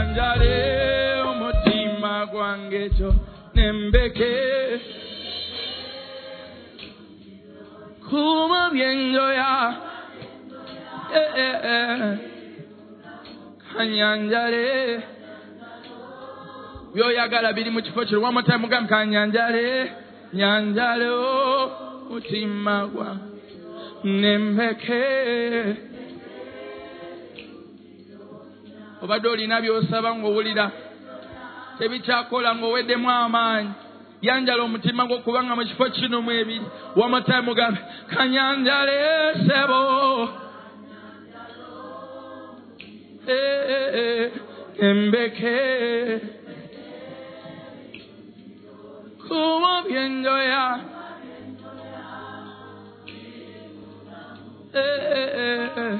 kanyanjale omutima gwange kyo nembeke. Kuma byenjoya eh, eh, eh. kanyanjale byoyagala biri mu kifo kiro wamutae mugambe kanyanjale nyanjale o mutima gwa nembeke obadde olina byosaba ng'owulira. Tebikyakola ng'oweddemu amaanyi. Yanjala omutima gwo kubanga mu kifo kino mu ebiri wamutae mugambe. Kanyanjale sebo. Eh, eh, eh, nembeke como viendo ya. Eh, eh, eh,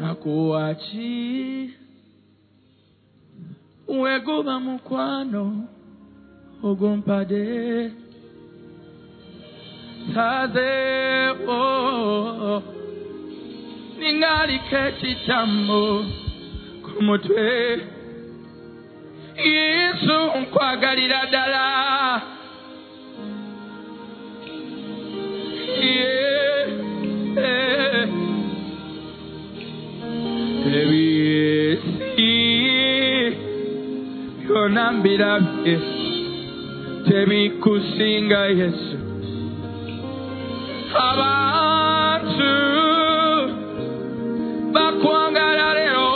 eh. nakuwachi weguba mukwano ogumpade saze oh, ningaliko ekitambo ku mutwe yesu nkwagalira ddala Yeah, ebyesi byonna mbirabye tebikusinga yesu abantu bakwagala lero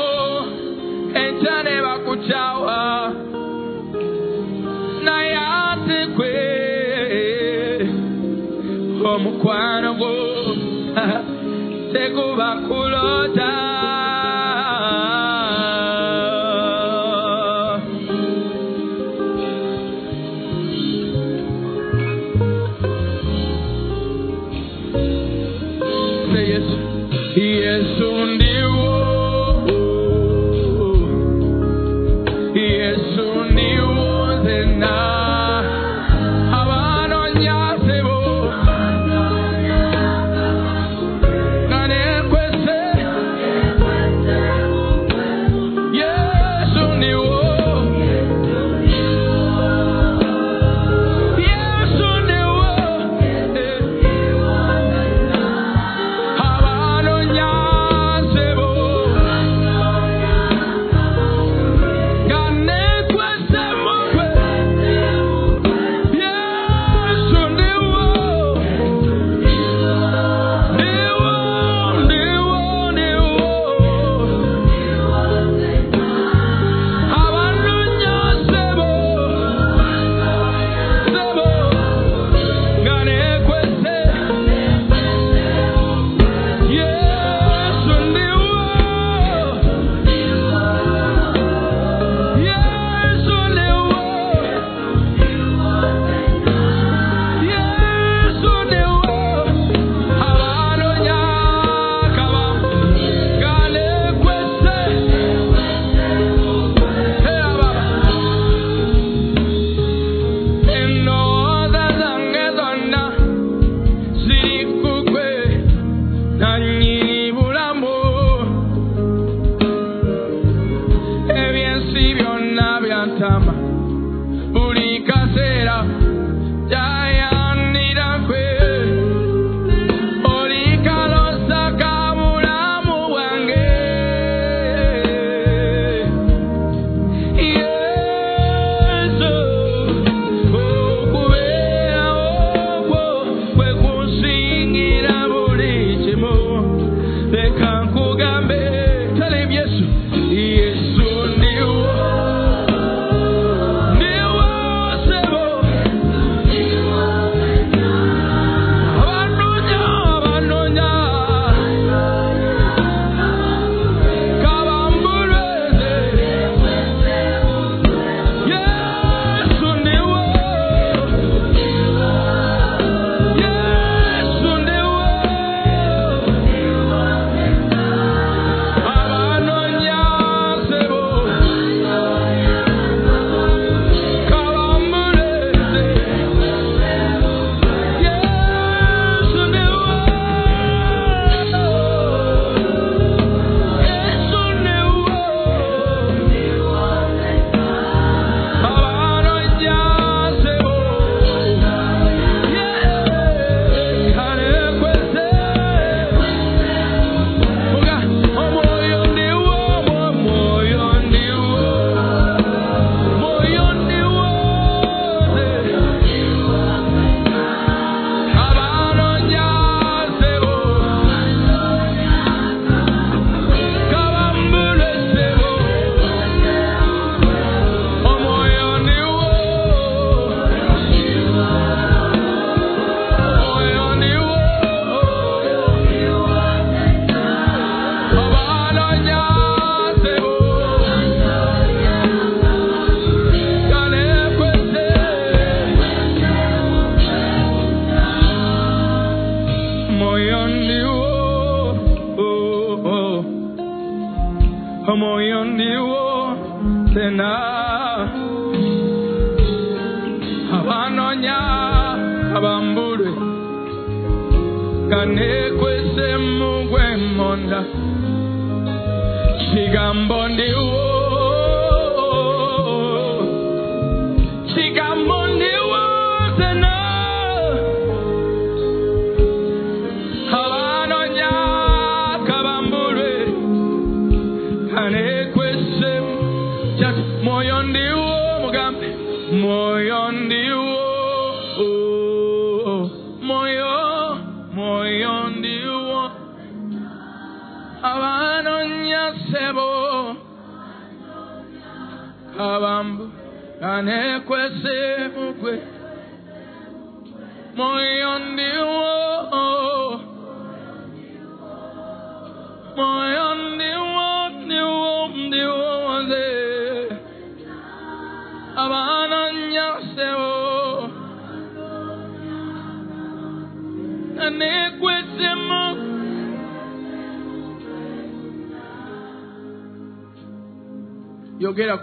enkya ne bakukyawa naye ate gwe omukwano gwo teguba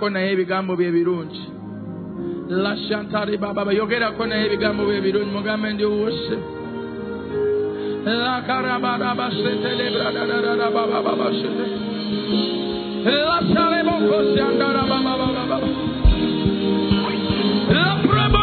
yogerako naye ebigambo bye birungi. Lashantari bababa yogerako naye ebigambo bye birungi mugambe ndi wose lakarabarabashetelebradadadabababashete lashalebokosiandarababababa laprebo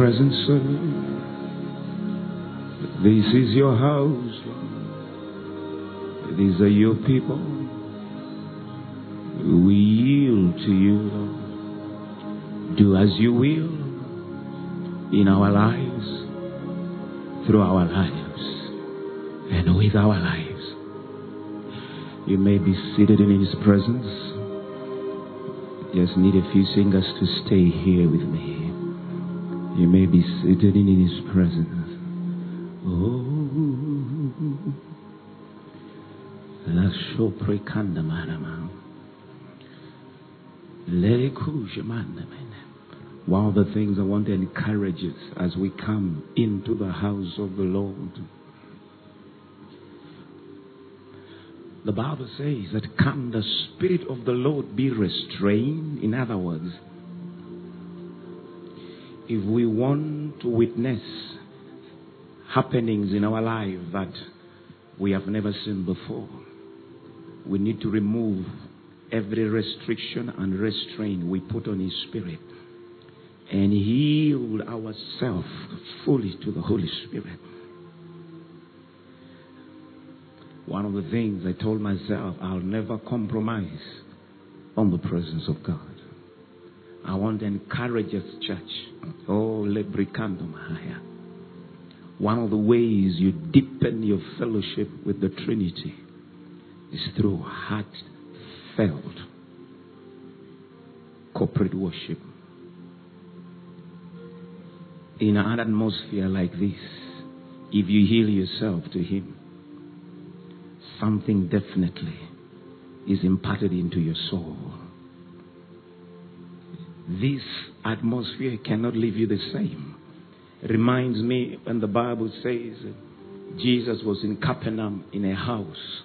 presence. This is your house. Lord. These are your people. We yield to you, Lord. Do as you will in our lives, through our lives, and with our lives. You may be seated in His presence. Just need a few singers to stay here with me. You may be seated in His presence. Oh, la sopre kanda marama. One of the things I want to encourage us as we come into the house of the Lord. The Bible says that can the Spirit of the Lord be restrained? In other words, if we want to witness happenings in our life that we have never seen before, we need to remove every restriction and restraint we put on His Spirit and yield ourselves fully to the Holy Spirit. One of the things I told myself, I'll never compromise on the presence of God. I want to encourage us, church. Oh, lebricando mahaya. One of the ways you deepen your fellowship with the Trinity is through heartfelt corporate worship. In an atmosphere like this, if you heal yourself to Him, something definitely is imparted into your soul. This atmosphere cannot leave you the same. Reminds me when the Bible says Jesus was in Capernaum in a house.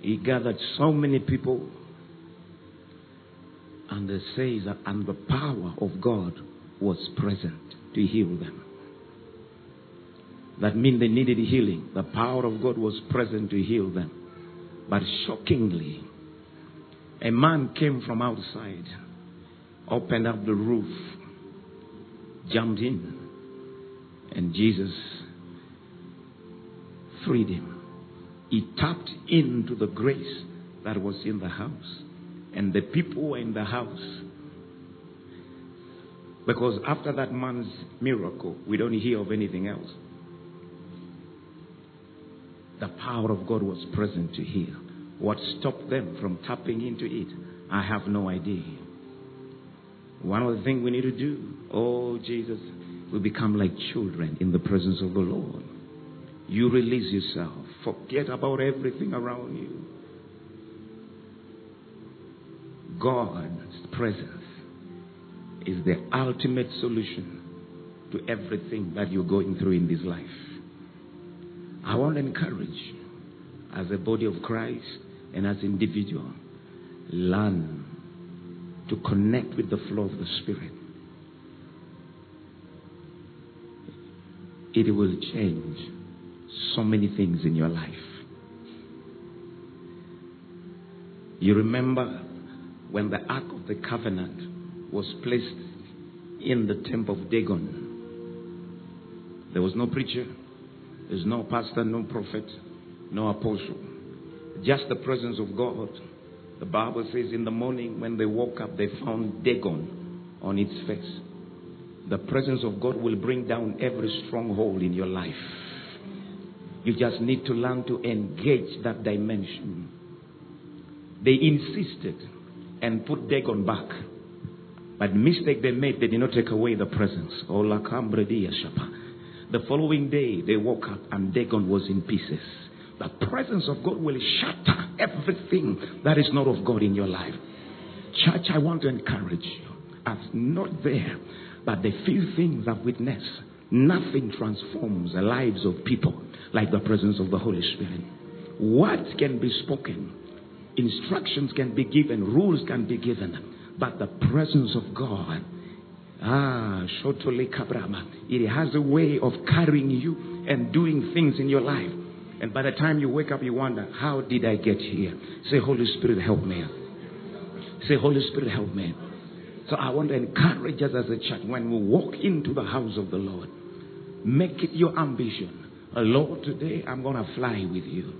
He gathered so many people, and it says that and the power of God was present to heal them. That means they needed healing. The power of God was present to heal them. But shockingly, a man came from outside, opened up the roof, jumped in, and Jesus freed him. He tapped into the grace that was in the house. And the people were in the house. Because after that man's miracle, we don't hear of anything else the power of God was present to heal. What stopped them from tapping into it, I have no idea. One of the things we need to do, oh Jesus, we become like children in the presence of the Lord. You release yourself, forget about everything around you. God's presence is the ultimate solution to everything that you're going through in this life. I want to encourage as a body of Christ and as individual, learn to connect with the flow of the Spirit. It will change so many things in your life. You remember when the Ark of the Covenant was placed in the temple of Dagon. There was no preacher, there's no pastor, no prophet, no apostle. Just the presence of God. The Bible says in the morning when they woke up, they found Dagon on its face. The presence of God will bring down every stronghold in your life. You just need to learn to engage that dimension. They insisted and put Dagon back. But mistake they made, they did not take away the presence. The following day, they woke up and Dagon was in pieces. The presence of God will shatter everything that is not of God in your life. Church, I want to encourage you. As not there, but the few things I've witnessed, nothing transforms the lives of people like the presence of the Holy Spirit. Words can be spoken, instructions can be given, rules can be given, but the presence of God, ah, Shotole Kabrama, it has a way of carrying you and doing things in your life. And by the time you wake up, you wonder, how did I get here? Say, Holy Spirit, help me. Say, Holy Spirit, help me. So I want to encourage us as a church when we walk into the house of the Lord, make it your ambition. Lord, today I'm going to fly with you.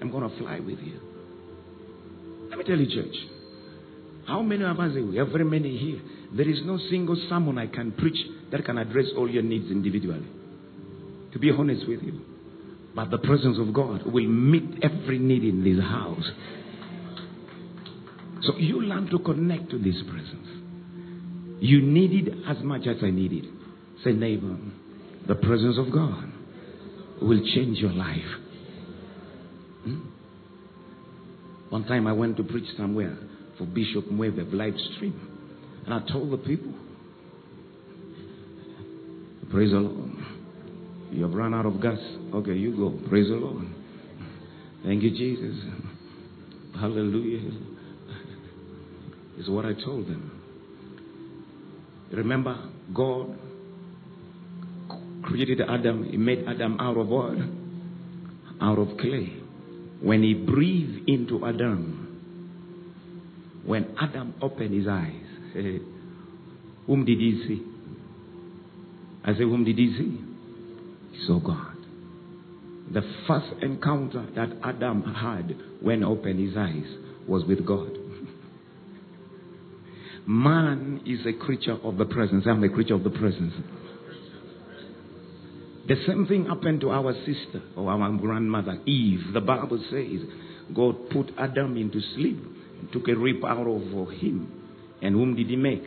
I'm going to fly with you. Let me tell you, church. How many of us, are we? every many here, there is no single sermon I can preach that can address all your needs individually. To be honest with you. But the presence of God will meet every need in this house. So you learn to connect to this presence. You need it as much as I need it. Say, neighbor, the presence of God will change your life. Hmm? One time I went to preach somewhere for Bishop Mwebe live stream. And I told the people, Praise the Lord. You have run out of gas. Okay, you go. Praise the Lord. Thank you, Jesus. Hallelujah. Is what I told them. Remember, God created Adam. He made Adam out of what? Out of clay. When he breathed into Adam, when Adam opened his eyes, whom did he see? I say, whom did he see? He saw God. The first encounter that Adam had when opened his eyes was with God. Man is a creature of the presence. I'm a creature of the presence. The same thing happened to our sister or our grandmother, Eve. The Bible says God put Adam into sleep and took a rib out of him. And whom did he make?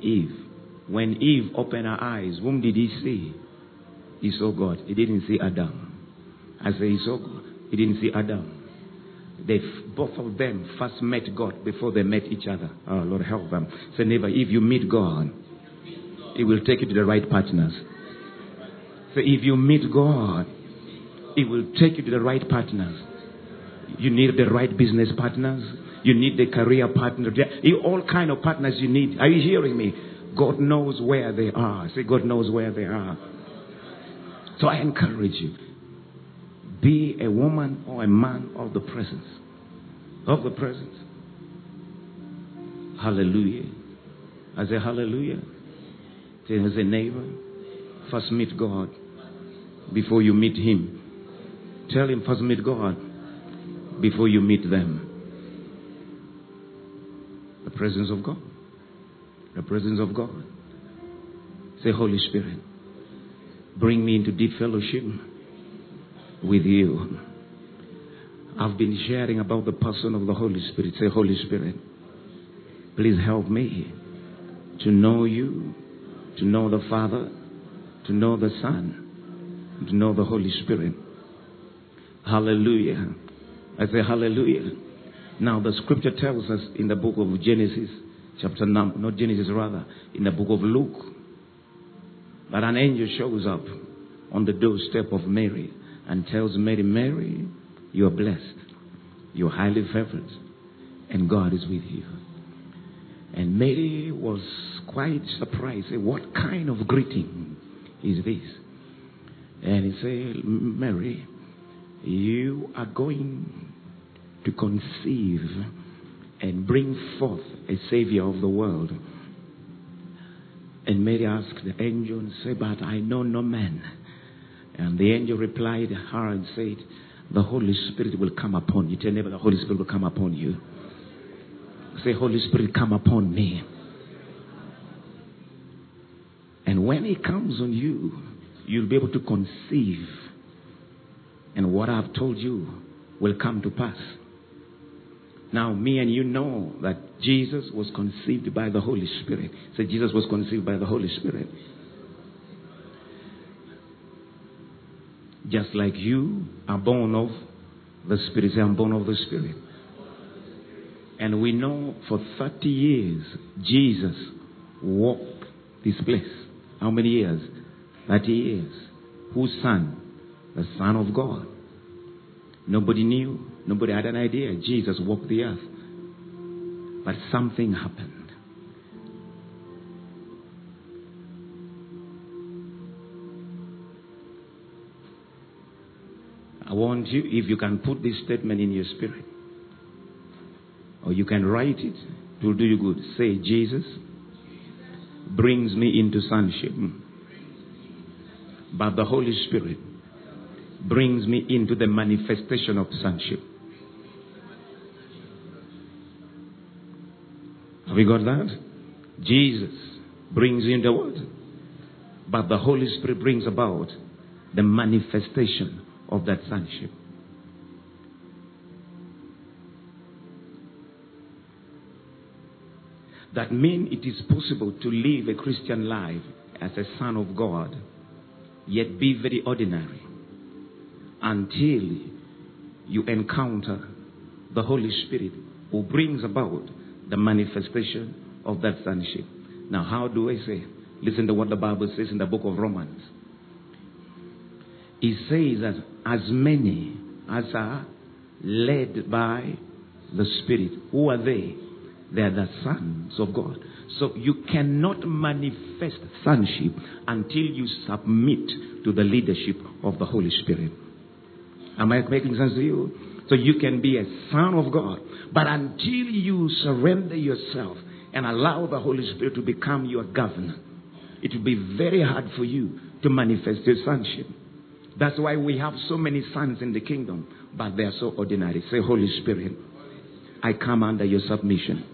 Eve. When Eve opened her eyes, whom did he see? He saw God. He didn't see Adam. I say he saw God. He didn't see Adam. They both of them first met God before they met each other. Oh Lord, help them. Say neighbor, if you meet God, He will take you to the right partners. Say if you meet God, He will take you to the right partners. You need the right business partners. You need the career partner. All kind of partners you need. Are you hearing me? God knows where they are. Say God knows where they are. So I encourage you. Be a woman or a man of the presence. Of the presence. Hallelujah. I say hallelujah. Say as a neighbor, first meet God before you meet Him. Tell Him first meet God before you meet them. The presence of God. The presence of God. Say, Holy Spirit, bring me into deep fellowship with you. I've been sharing about the person of the Holy Spirit. Say, Holy Spirit, please help me to know you, to know the Father, to know the Son, to know the Holy Spirit. Hallelujah. I say hallelujah. Now the scripture tells us in the book of Genesis, chapter number, not Genesis rather, in the book of Luke, that an angel shows up on the doorstep of Mary and tells Mary, Mary, you're blessed. You're highly favored. And God is with you. And Mary was quite surprised. What kind of greeting is this? And he said, Mary, you are going to conceive and bring forth a savior of the world. And Mary asked the angel and said, But I know no man. And the angel replied her and said, The Holy Spirit will come upon you. Tell neighbor, the Holy Spirit will come upon you. Say, Holy Spirit, come upon me. And when He comes on you, you'll be able to conceive. And what I've told you will come to pass. Now, me and you know that Jesus was conceived by the Holy Spirit. Say, Jesus was conceived by the Holy Spirit. Just like you are born of the Spirit. Say, I'm born of the Spirit. And we know for 30 years, Jesus walked this place. How many years? 30 years. Whose son? The Son of God. Nobody knew. Nobody had an idea. Jesus walked the earth. But something happened. I want you, if you can put this statement in your spirit, or you can write it, it will do you good. Say, Jesus brings me into sonship, mm, but the Holy Spirit brings me into the manifestation of sonship. Have you got that? Jesus brings in the word, but the Holy Spirit brings about the manifestation of that sonship. That means it is possible to live a Christian life as a son of God, yet be very ordinary until you encounter the Holy Spirit who brings about the manifestation of that sonship. Now, how do I say? Listen to what the Bible says in the book of Romans. It says that as many as are led by the Spirit, who are they? They are the sons of God. So you cannot manifest sonship until you submit to the leadership of the Holy Spirit. Am I making sense to you? So you can be a son of God. But until you surrender yourself and allow the Holy Spirit to become your governor, it will be very hard for you to manifest your sonship. That's why we have so many sons in the kingdom, but they are so ordinary. Say, Holy Spirit, I come under your submission.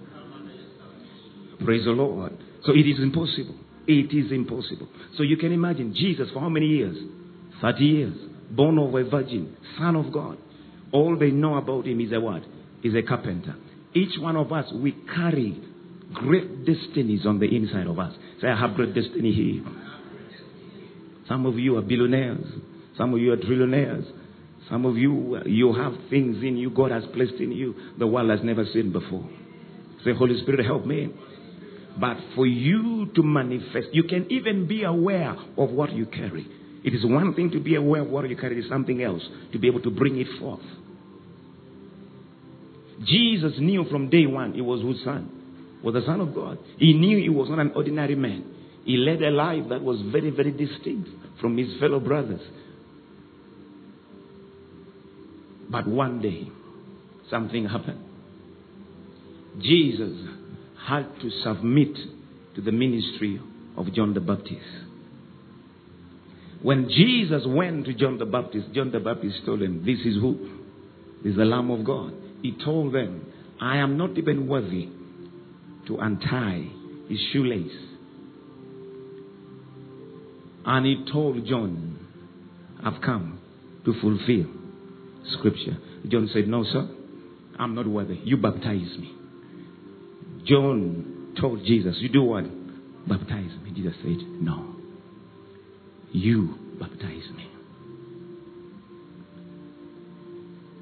Praise the Lord. So it is impossible. It is impossible. So you can imagine Jesus for how many years? 30 years. Born of a virgin, son of God. All they know about him is a what? Is a carpenter. Each one of us, we carry great destinies on the inside of us. Say, I have great destiny here. Some of you are billionaires. Some of you are trillionaires. Some of you, you have things in you God has placed in you the world has never seen before. Say, Holy Spirit, help me. But for you to manifest, you can even be aware of what you carry. It is one thing to be aware of what you carry, it is something else to be able to bring it forth. Jesus knew from day one he was whose son? Was the Son of God. He knew he was not an ordinary man. He led a life that was very, very distinct from his fellow brothers. But one day, something happened. Jesus had to submit to the ministry of John the Baptist. When Jesus went to John the Baptist, John the Baptist told him, This is who? This is the Lamb of God. He told them, I am not even worthy to untie his shoelace. And he told John, I've come to fulfill scripture. John said, No, sir, I'm not worthy. You baptize me. John told Jesus, You do what? Baptize me. Jesus said, No. You baptize me.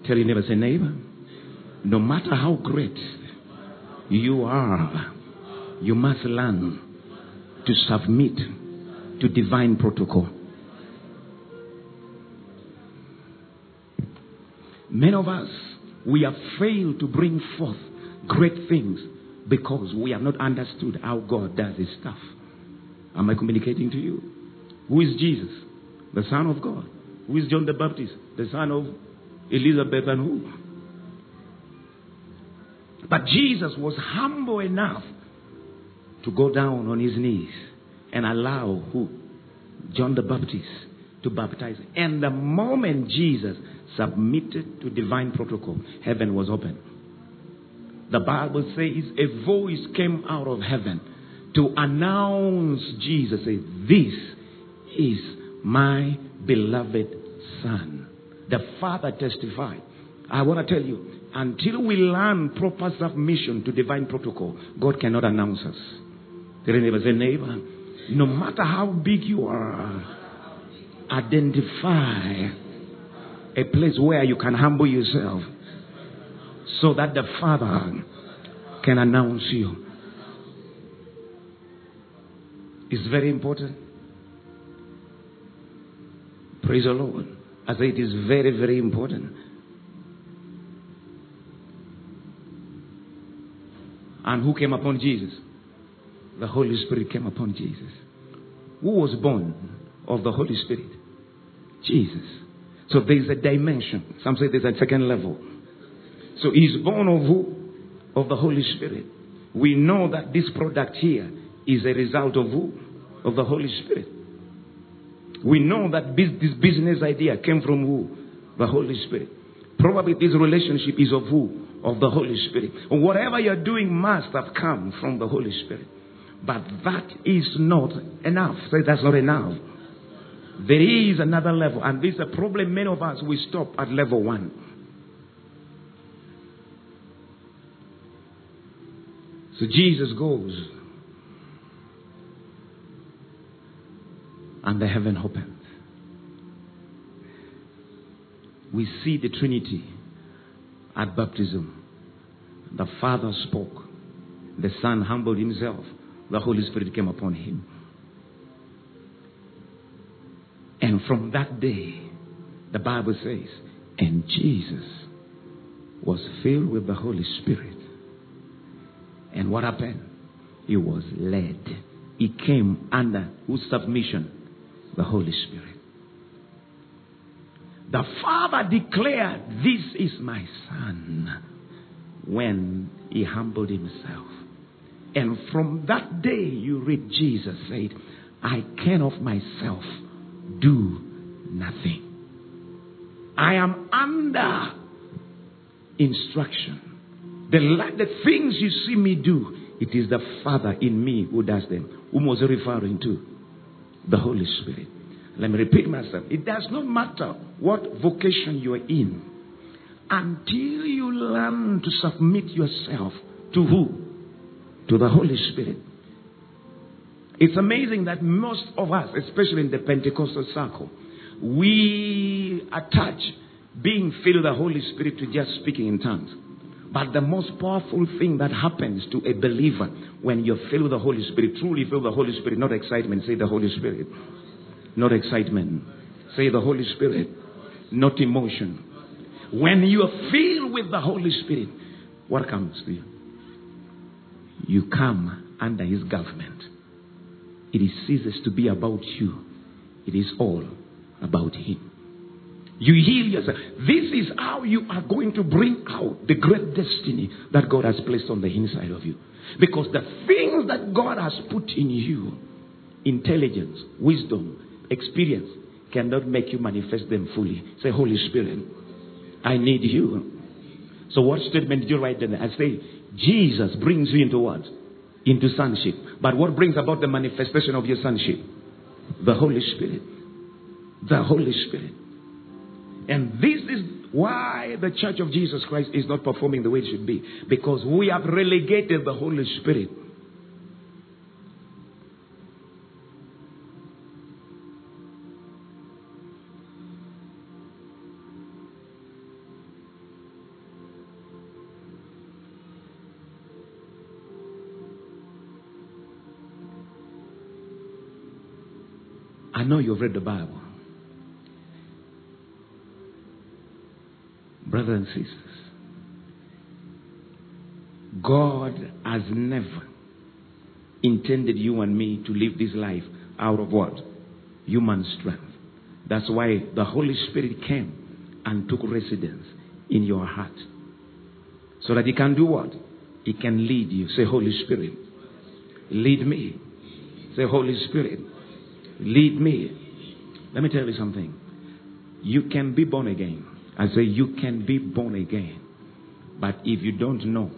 Tell your neighbor, say, neighbor, no matter how great you are, you must learn to submit to divine protocol. Many of us, we have failed to bring forth great things because we have not understood how God does his stuff. Am I communicating to you? Who is Jesus? The Son of God. Who is John the Baptist? The son of Elizabeth and who? But Jesus was humble enough to go down on his knees and allow who? John the Baptist to baptize. And the moment Jesus submitted to divine protocol, heaven was open. The Bible says a voice came out of heaven to announce Jesus. Say, this is my beloved Son. The Father testified. I want to tell you, until we learn proper submission to divine protocol, God cannot announce us. Tell neighbor, say, neighbor, no matter how big you are, identify a place where you can humble yourself so that the Father can announce you. It's very important. Praise the Lord. I say it is very, very important. And who came upon Jesus? The Holy Spirit came upon Jesus. Who was born of the Holy Spirit? Jesus. So there's a dimension. Some say there's a second level. So he's born of who? Of the Holy Spirit. We know that this product here is a result of who? Of the Holy Spirit. We know that this, business idea came from who? The Holy Spirit. Probably this relationship is of who? Of the Holy Spirit. Whatever you're doing must have come from the Holy Spirit. But that is not enough. Say that's not enough. There is another level, and this is a problem. Many of us we stop at level one. So Jesus goes, and the heaven opened. We see the Trinity at baptism. The Father spoke, the Son humbled himself, the Holy Spirit came upon him. And from that day, the Bible says, and Jesus was filled with the Holy Spirit. And what happened? He was led. He came under whose submission? The Holy Spirit. The Father declared, This is my Son, when he humbled himself. And from that day, you read Jesus said, I can of myself do nothing. I am under instruction. The, the things you see me do, it is the Father in me who does them. Whom was he referring to? The Holy Spirit. Let me repeat myself. It does not matter what vocation you are in until you learn to submit yourself to who? To the Holy Spirit. It's amazing that most of us, especially in the Pentecostal circle, we attach being filled with the Holy Spirit to just speaking in tongues. But the most powerful thing that happens to a believer when you're filled with the Holy Spirit, truly filled with the Holy Spirit, not excitement, say the Holy Spirit. Not excitement. Say the Holy Spirit. Not emotion. When you are filled with the Holy Spirit, what comes to you? You come under His government. It ceases to be about you. It is all about Him. You heal yourself. This is how you are going to bring out the great destiny that God has placed on the inside of you. Because the things that God has put in you, intelligence, wisdom, experience, cannot make you manifest them fully. Say, Holy Spirit, I need you. So what statement did you write then? I say, Jesus brings you into what? Into sonship. But what brings about the manifestation of your sonship? The Holy Spirit. The Holy Spirit. And this is why the Church of Jesus Christ is not performing the way it should be. Because we have relegated the Holy Spirit. I know you've read the Bible. Brothers and sisters, God has never intended you and me to live this life out of what? Human strength. That's why the Holy Spirit came and took residence in your heart. So that He can do what? He can lead you. Say, Holy Spirit, lead me Say, Holy Spirit, lead me. Let me tell you something. You can be born again. I say, you can be born again. But if you don't know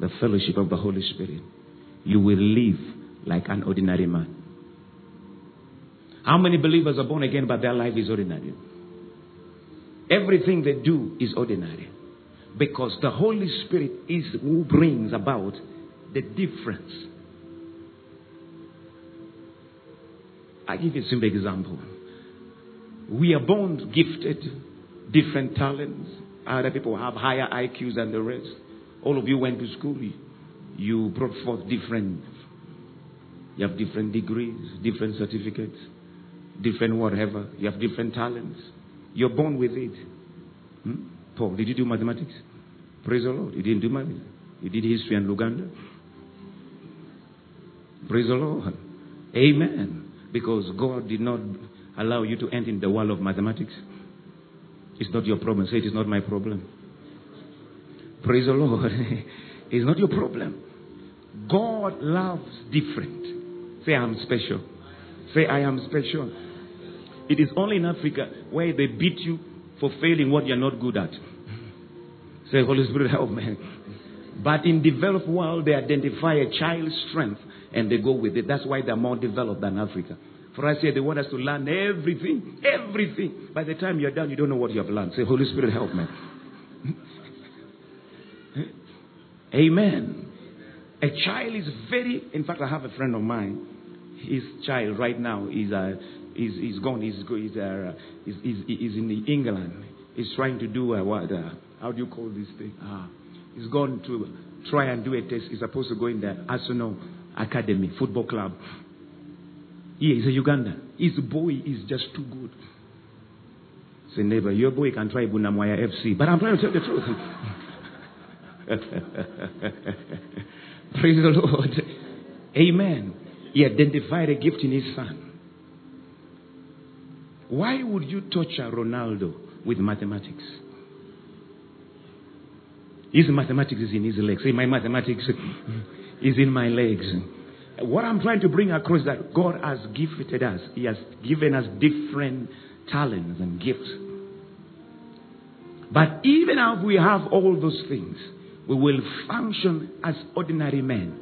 the fellowship of the Holy Spirit, you will live like an ordinary man. How many believers are born again, but their life is ordinary? Everything they do is ordinary. Because the Holy Spirit is who brings about the difference. I give you a simple example. We are born gifted, different talents. Other people have higher IQs than the rest. All of you went to school. You brought forth different. You have different degrees, different certificates, different whatever. You have different talents. You're born with it. Hmm? Paul, did you do mathematics? Praise the Lord. You didn't do mathematics. You did history and Luganda. Praise the Lord. Amen. Because God did not allow you to enter in the world of mathematics. It's not your problem. Say it is not my problem. Praise the Lord. it's not your problem. God loves different. Say, I'm special. Say, I am special. It is only in Africa where they beat you for failing what you're not good at. Say, Holy Spirit, help me. But in developed world, they identify a child's strength and they go with it. That's why they're more developed than Africa. For us here, they want us to learn everything, everything. By the time you're done, you don't know what you have learned. Say, Holy Spirit, help me. Amen. A child is very, in fact, I have a friend of mine. His child right now is, uh, is, is gone. He's, he's, uh, he's, he's, he's in England. He's trying to do uh, what? Uh, how do you call this thing? Ah, he's gone to try and do a test. He's supposed to go in the Arsenal Academy football club. Yeah, he's a Uganda. His boy is just too good. Say, neighbor, your boy can try Bunamwaya FC. But I'm trying to tell the truth. Praise the Lord. Amen. He identified a gift in his son. Why would you torture Ronaldo with mathematics? His mathematics is in his legs. Say, my mathematics is in my legs. What I'm trying to bring across that God has gifted us. He has given us different talents and gifts. But even if we have all those things, we will function as ordinary men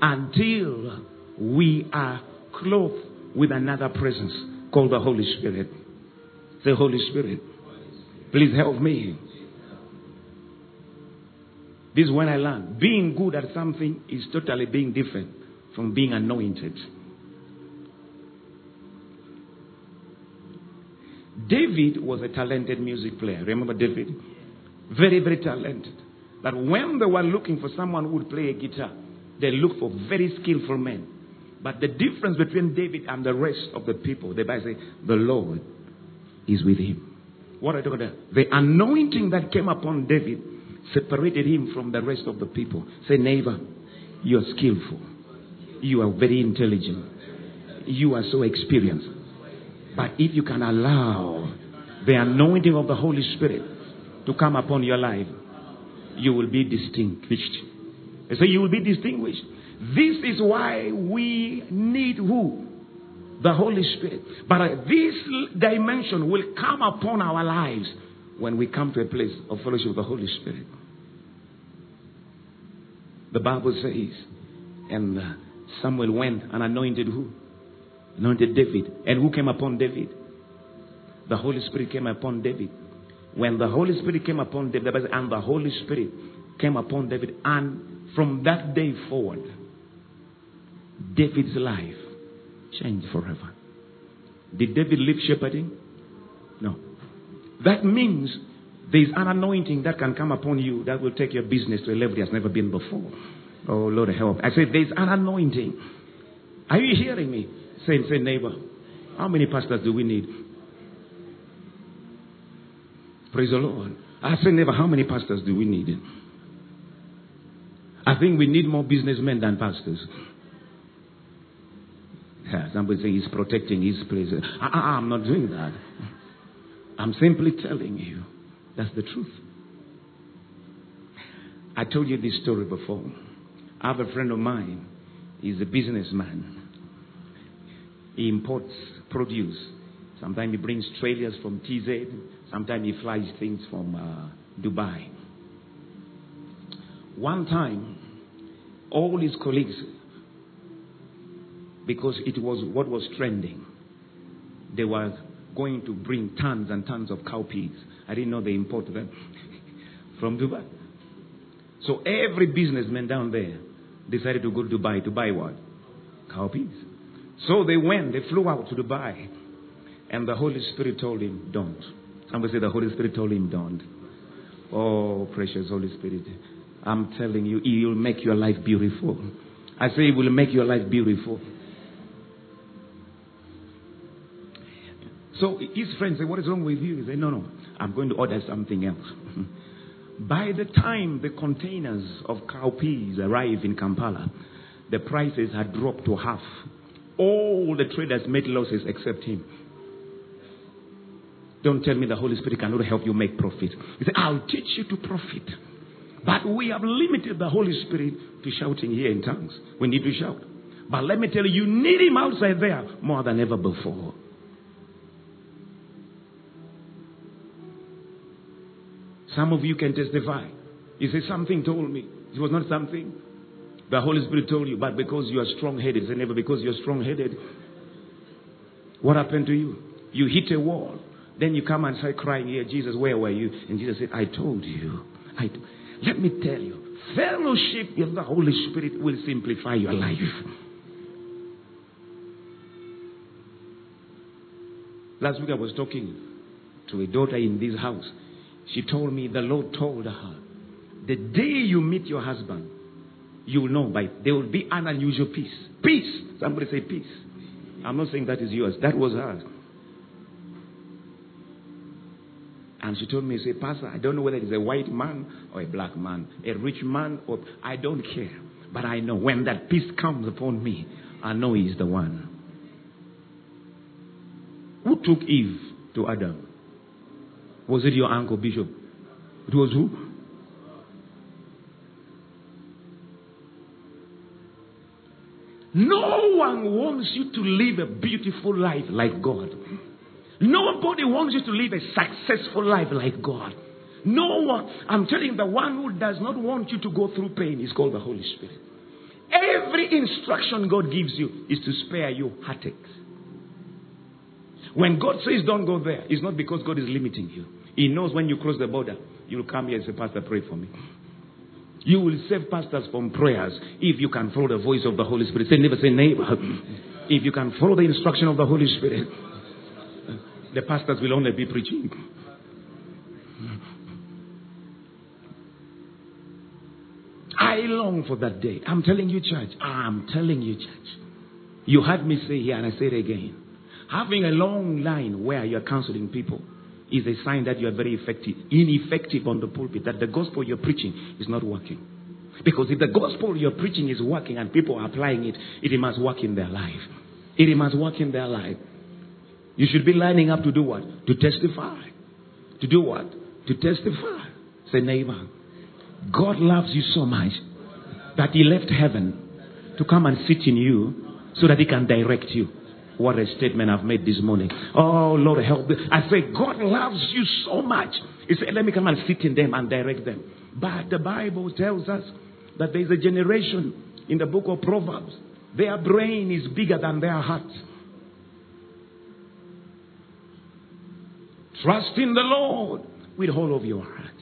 until we are clothed with another presence called the Holy Spirit. Say, Holy Spirit, please help me. This is when I learned. Being good at something is totally being different from being anointed. David was a talented music player. Remember David? Very, very talented. But when they were looking for someone who would play a guitar, they looked for very skillful men. But the difference between David and the rest of the people, the Bible says, the Lord is with him. What are I talking about? The anointing that came upon David separated him from the rest of the people. Say, neighbor, you are skillful. You are very intelligent. You are so experienced. But if you can allow the anointing of the Holy Spirit to come upon your life, you will be distinguished. So you will be distinguished. This is why we need who? The Holy Spirit. But uh, this dimension will come upon our lives when we come to a place of fellowship with the Holy Spirit. The Bible says, and uh, Samuel went and anointed who? Anointed David. And who came upon David? The Holy Spirit came upon David. When the Holy Spirit came upon David, and the Holy Spirit came upon David, and from that day forward, David's life changed forever. Did David live shepherding? No. That means there's an anointing that can come upon you that will take your business to a level it has never been before. Oh, Lord, help. I said, there's an anointing. Are you hearing me? Say, say, neighbor, how many pastors do we need? Praise the Lord. I said, neighbor, how many pastors do we need? I think we need more businessmen than pastors. Yeah, somebody say he's protecting his place. I, I'm not doing that. I'm simply telling you that's the truth. I told you this story before. I have a friend of mine. He's a businessman. He imports produce. Sometimes he brings trailers from TZ. Sometimes he flies things from uh, Dubai. One time, all his colleagues, because it was what was trending, they were going to bring tons and tons of cowpeas. I didn't know they import them from Dubai. So every businessman down there decided to go to Dubai to buy what? Cowpeas. So they went, they flew out to Dubai. And the Holy Spirit told him, don't. Somebody say the Holy Spirit told him, don't. Oh, precious Holy Spirit. I'm telling you, He will make your life beautiful. I say He will make your life beautiful. So his friends say, What is wrong with you? He said, No, no, I'm going to order something else. By the time the containers of cowpeas arrive in Kampala, the prices had dropped to half. All the traders made losses except him. Don't tell me the Holy Spirit cannot help you make profit. He said, I'll teach you to profit. But we have limited the Holy Spirit to shouting here in tongues. We need to shout. But let me tell you, you need Him outside there more than ever before. Some of you can testify. You say, Something told me. It was not something. The Holy Spirit told you, but because you are strong headed, say never because you're strong headed. What happened to you? You hit a wall. Then you come and start crying here, Jesus, where were you? And Jesus said, I told you. I t- Let me tell you, fellowship with the Holy Spirit will simplify your life. Last week I was talking to a daughter in this house. She told me the Lord told her, the day you meet your husband, you will know by there will be an unusual peace. Peace. Somebody say peace. I'm not saying that is yours. That was hers. And she told me, say, Pastor, I don't know whether it's a white man or a black man, a rich man or I don't care. But I know when that peace comes upon me, I know he's the one. Who took Eve to Adam? Was it your uncle, Bishop? It was who? No one wants you to live a beautiful life like God. Nobody wants you to live a successful life like God. No one. I'm telling you, the one who does not want you to go through pain is called the Holy Spirit. Every instruction God gives you is to spare you heartaches. When God says don't go there, it's not because God is limiting you. He knows when you cross the border, you'll come here and say, Pastor, pray for me. You will save pastors from prayers if you can follow the voice of the Holy Spirit. Say, never say neighbor. If you can follow the instruction of the Holy Spirit, the pastors will only be preaching. I long for that day. I'm telling you, church. I'm telling you, church. You heard me say here, and I say it again. Having a long line where you're counseling people is a sign that you are very effective, ineffective on the pulpit, that the gospel you're preaching is not working. Because if the gospel you're preaching is working and people are applying it, it must work in their life. It must work in their life. You should be lining up to do what? To testify. To do what? To testify. Say, neighbor, God loves you so much that He left heaven to come and sit in you so that He can direct you. What a statement I've made this morning. Oh, Lord, help me. I say, God loves you so much. He said, let me come and sit in them and direct them. But the Bible tells us that there's a generation in the book of Proverbs. Their brain is bigger than their heart. Trust in the Lord with all of your heart.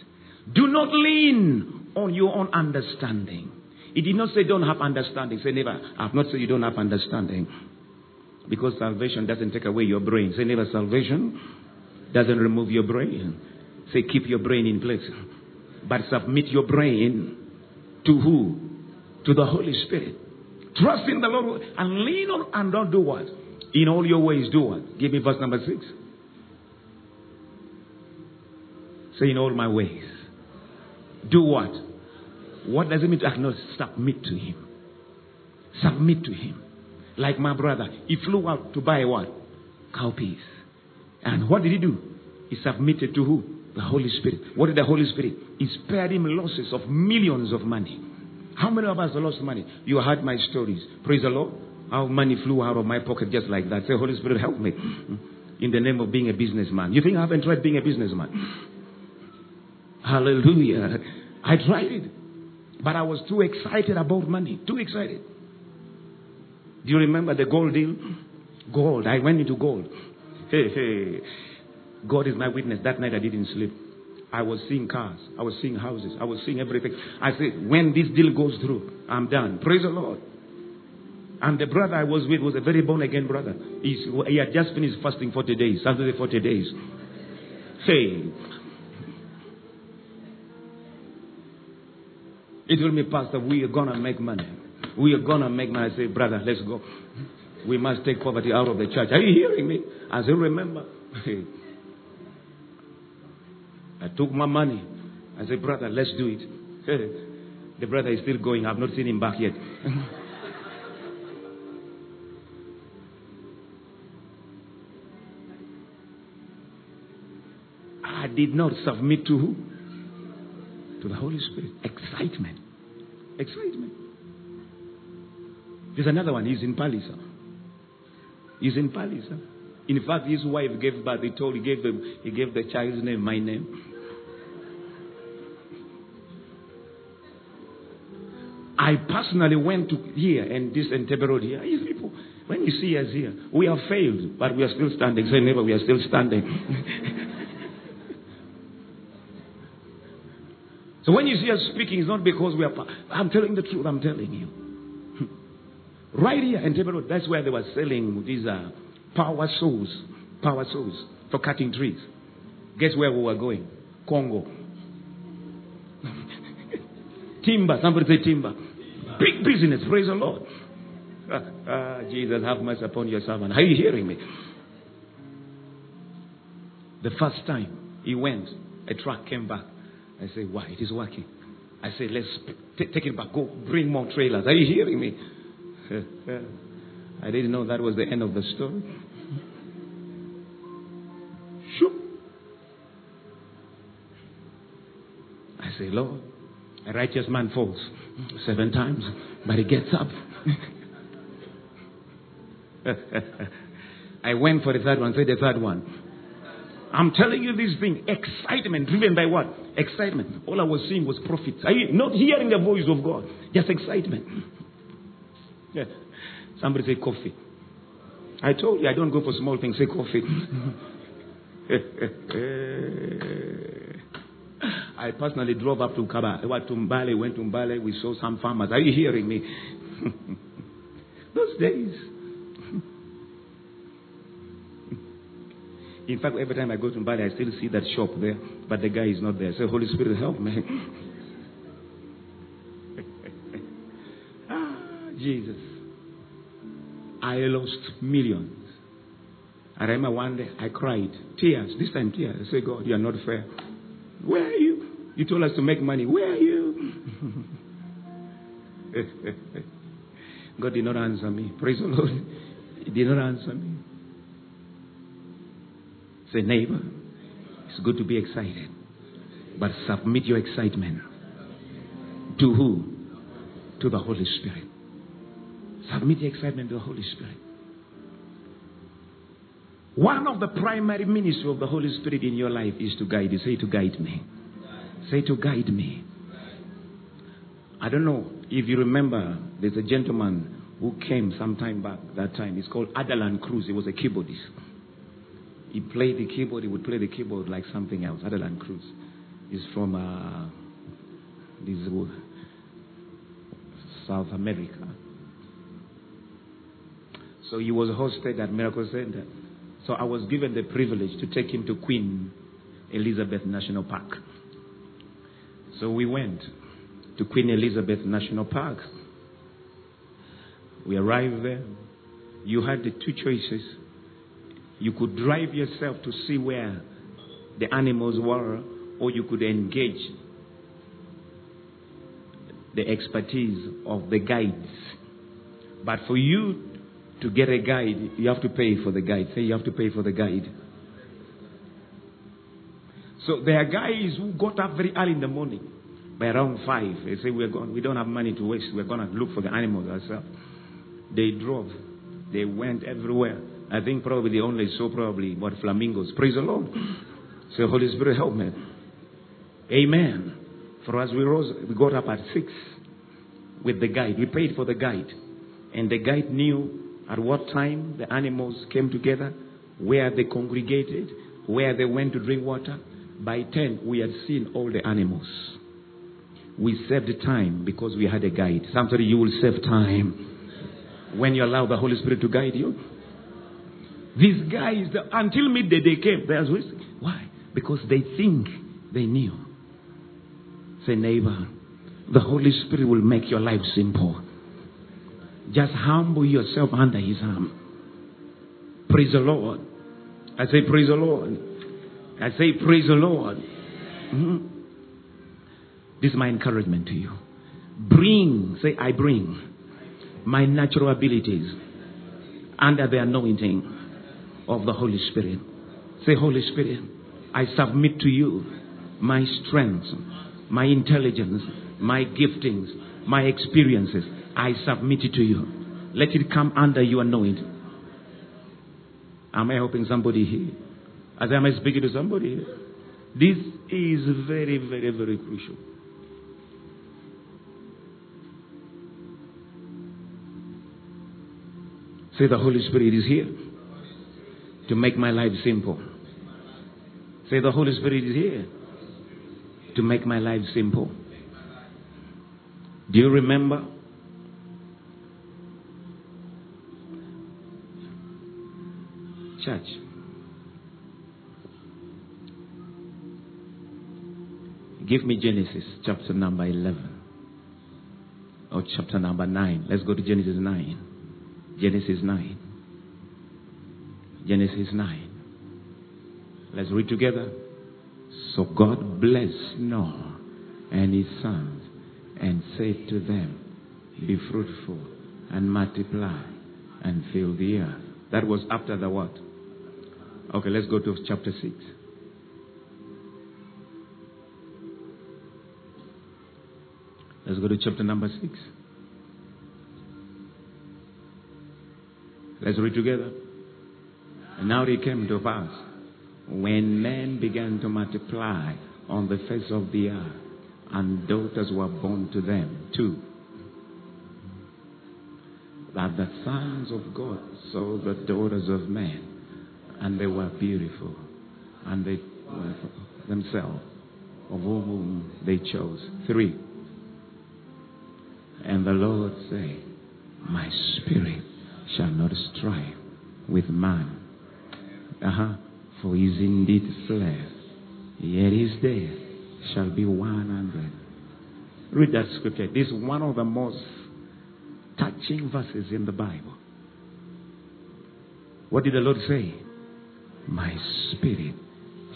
Do not lean on your own understanding. He did not say don't have understanding. Say never. I've not said you don't have understanding. Because salvation doesn't take away your brain. Say never salvation doesn't remove your brain. Say keep your brain in place. But submit your brain to who? To the Holy Spirit. Trust in the Lord and lean on and don't do what? In all your ways, do what? Give me verse number six. Say in all my ways. Do what? What does it mean to acknowledge? Submit to Him. Submit to Him. Like my brother, he flew out to buy what? Cowpeas. And what did he do? He submitted to who? The Holy Spirit. What did the Holy Spirit? He spared him losses of millions of money. How many of us lost money? You heard my stories. Praise the Lord. How money flew out of my pocket just like that. Say, Holy Spirit, help me. In the name of being a businessman. You think I haven't tried being a businessman? Hallelujah. I tried it. But I was too excited about money. Too excited. Do you remember the gold deal? Gold. I went into gold. Hey, hey. God is my witness. That night I didn't sleep. I was seeing cars. I was seeing houses. I was seeing everything. I said, when this deal goes through, I'm done. Praise the Lord. And the brother I was with was a very born again brother. He's, he had just finished fasting 40 days, Saturday 40 days. Hey. He told me, Pastor, we are going to make money. We are going to make money. I say, brother, let's go. We must take poverty out of the church. Are you hearing me? I said, remember. I took my money. I said, brother, let's do it. the brother is still going. I've not seen him back yet. I did not submit to who? To the Holy Spirit. Excitement. Excitement. There's another one. He's in Pallisa. He's in Pallisa. In fact, his wife gave birth. He told he gave the he gave the child's name my name. I personally went to here and this Entebbe Road here. These people, when you see us here, we have failed, but we are still standing. Say never, we are still standing. so when you see us speaking, it's not because we are. I'm telling the truth. I'm telling you. Right here, Entebbe Road, that's where they were selling these uh, power saws, power saws for cutting trees. Guess where we were going? Congo. timber. Somebody say timber. Big business. Praise the Lord. Ah, ah, Jesus, have mercy upon your servant. Are you hearing me? The first time he went, a truck came back. I said, Why? It is working. I said, Let's t- take it back. Go bring more trailers. Are you hearing me? I didn't know that was the end of the story. Shoot. I say, Lord, a righteous man falls seven times, but he gets up. I went for the third one. Say the third one. I'm telling you this thing. Excitement driven by what? Excitement. All I was seeing was profits. Are you not hearing the voice of God? Just excitement. Yeah. Somebody say coffee. I told you I don't go for small things. Say coffee. I personally drove up to Kaba. I went to Mbale, went to Mbale. We saw some farmers. Are you hearing me? Those days. In fact, every time I go to Mbale, I still see that shop there, but the guy is not there. So, Holy Spirit, help me. Jesus. I lost millions. I remember one day I cried, tears, this time tears. I said, God, you are not fair. Where are you? You told us to make money. Where are you? God did not answer me. Praise the Lord. He did not answer me. Say, neighbor, it's good to be excited, but submit your excitement to who? To the Holy Spirit. Submit your excitement to the Holy Spirit. One of the primary ministry of the Holy Spirit in your life is to guide you. Say to guide me. Say to guide me. I don't know if you remember, there's a gentleman who came some time back that time. He's called Adalan Cruz. He was a keyboardist. He played the keyboard, he would play the keyboard like something else. Adalan Cruz. is from uh, this, uh, South America. So he was hosted at Miracle Center. So I was given the privilege to take him to Queen Elizabeth National Park. So we went to Queen Elizabeth National Park. We arrived there. You had the two choices. You could drive yourself to see where the animals were, or you could engage the expertise of the guides. But for you to get a guide, you have to pay for the guide. Say you have to pay for the guide. So there are guys who got up very early in the morning. By around five, they say we're going, we don't have money to waste. We're going to look for the animals ourselves. They drove. They went everywhere. I think probably they only saw probably what flamingos. Praise the Lord. Say, Holy Spirit, help me. Amen. For us, we rose, we got up at six with the guide. We paid for the guide, and the guide knew at what time the animals came together, where they congregated, where they went to drink water. By ten, we had seen all the animals. We saved time because we had a guide. Somebody, you will save time when you allow the Holy Spirit to guide you. These guys, until midday, they came. Why? Because they think they knew. Say, neighbor, the Holy Spirit will make your life simple. Just humble yourself under His arm. Praise the Lord. I say, Praise the Lord. I say, Praise the Lord. Mhm. This is my encouragement to you. Bring, say, I bring my natural abilities under the anointing of the Holy Spirit. Say, Holy Spirit, I submit to you my strengths, my intelligence, my giftings, my experiences. I submit it to you. Let it come under your anointing. Am I helping somebody here? As I am I speaking to somebody here? This is very, very, very crucial. Say, the Holy Spirit is here to make my life simple. Say, the Holy Spirit is here to make my life simple. Do you remember? Church. Give me Genesis chapter number 11 or chapter number 9. Let's go to Genesis 9. Genesis 9. Genesis 9. Let's read together. So God blessed Noah and his sons and said to them, Be fruitful and multiply and fill the earth. That was after the what? Okay, let's go to chapter 6. Let's go to chapter number 6. Let's read together. And now it came to pass when men began to multiply on the face of the earth, and daughters were born to them too. That the sons of God saw the daughters of men, and they were beautiful, and they were themselves, of whom they chose. Three. And the Lord said, My spirit shall not strive with man. Uh-huh. For he is indeed flesh, yet his death shall be one hundred. Read that scripture. This is one of the most touching verses in the Bible. What did the Lord say? My spirit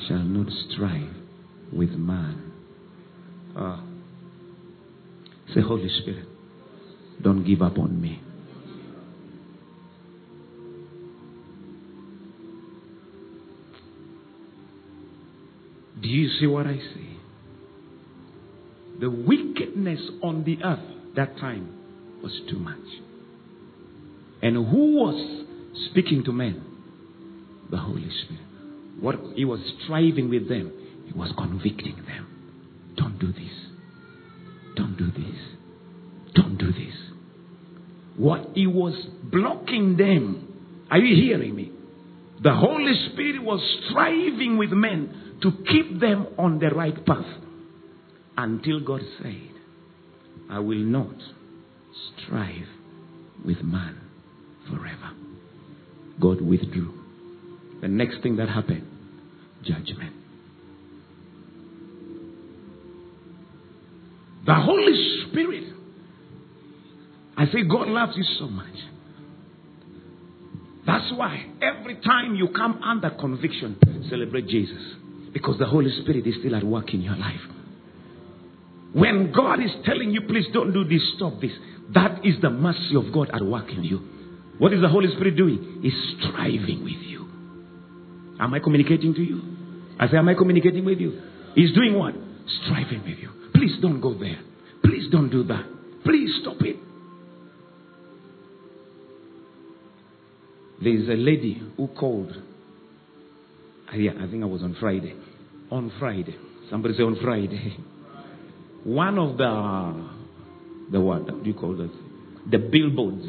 shall not strive with man. Ah. Say, Holy Spirit, don't give up on me. Do you see what I see? The wickedness on the earth that time was too much. And who was speaking to men? The Holy Spirit. What he was striving with them, he was convicting them. Don't do this. Don't do this. Don't do this. What he was blocking them. Are you hearing me? The Holy Spirit was striving with men to keep them on the right path until God said, I will not strive with man forever. God withdrew. The next thing that happened, judgment. The Holy Spirit. I say God loves you so much. That's why every time you come under conviction, celebrate Jesus. Because the Holy Spirit is still at work in your life. When God is telling you, please don't do this, stop this, that is the mercy of God at work in you. What is the Holy Spirit doing? He's striving with you. Am I communicating to you? I say, Am I communicating with you? He's doing what? Striving with you. Please don't go there. Please don't do that. Please stop it. There's a lady who called. Yeah, I think I was on Friday. On Friday. Somebody say on Friday. One of the, the what? What do you call that? The billboards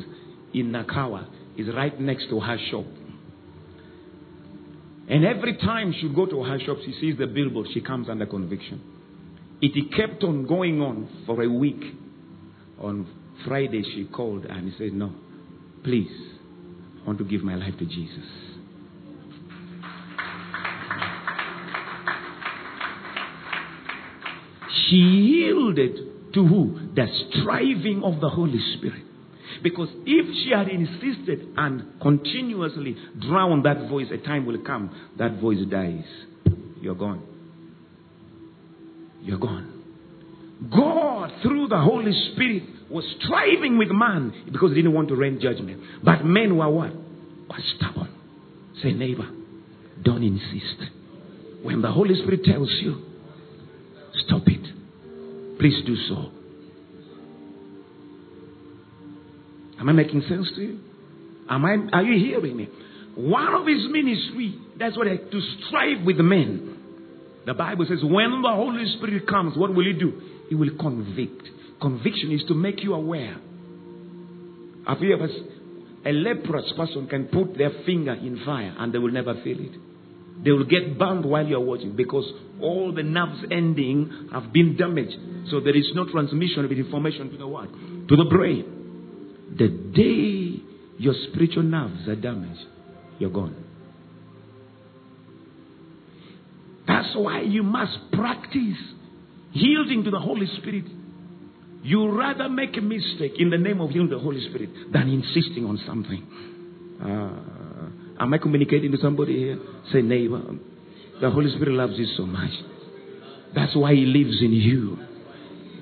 in Nakawa is right next to her shop. And every time she go to her shop, she sees the billboard, she comes under conviction. It kept on going on for a week. On Friday, she called and said, No, please, I want to give my life to Jesus. She yielded to who? The striving of the Holy Spirit. Because if she had insisted and continuously drowned that voice, a time will come, that voice dies. You're gone. You're gone. God, through the Holy Spirit, was striving with man because he didn't want to rain judgment. But men were what? Were stubborn. Say, neighbor, don't insist. When the Holy Spirit tells you, stop it. Please do so. Am I making sense to you? Am I, are you hearing me? One of his ministry, that's what I, to strive with men. The Bible says, when the Holy Spirit comes, what will he do? He will convict. Conviction is to make you aware. Have you ever, a leprous person can put their finger in fire and they will never feel it. They will get burned while you're watching because all the nerves ending have been damaged. So there is no transmission of information to the what? To the brain. The day your spiritual nerves are damaged, you're gone. That's why you must practice yielding to the Holy Spirit. You rather make a mistake in the name of yielding the Holy Spirit than insisting on something. Uh, am I communicating to somebody here? Say, neighbor, the Holy Spirit loves you so much. That's why He lives in you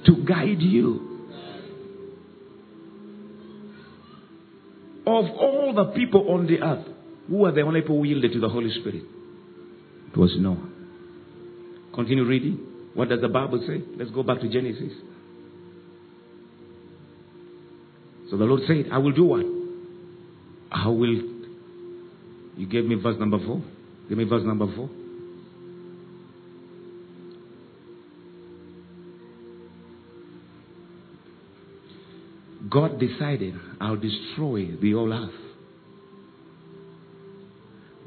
to guide you. Of all the people on the earth, who were the only people who yielded to the Holy Spirit? It was Noah. Continue reading. What does the Bible say? Let's go back to Genesis. So the Lord said, I will do what? I will. You gave me verse number four. Give me verse number four. God decided, I'll destroy the whole earth.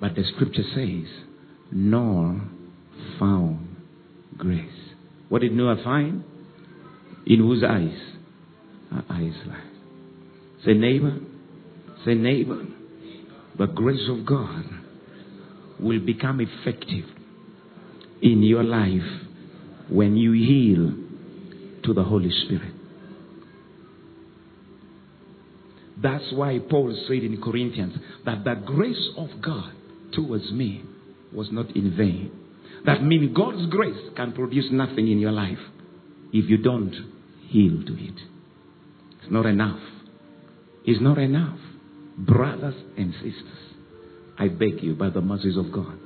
But the scripture says, Noah found grace. What did Noah find? In whose eyes? Our eyes light. Say neighbor, say neighbor, the grace of God will become effective in your life when you yield to the Holy Spirit. That's why Paul said in Corinthians that the grace of God towards me was not in vain. That means God's grace can produce nothing in your life if you don't yield to it. It's not enough. It's not enough. Brothers and sisters, I beg you by the mercies of God,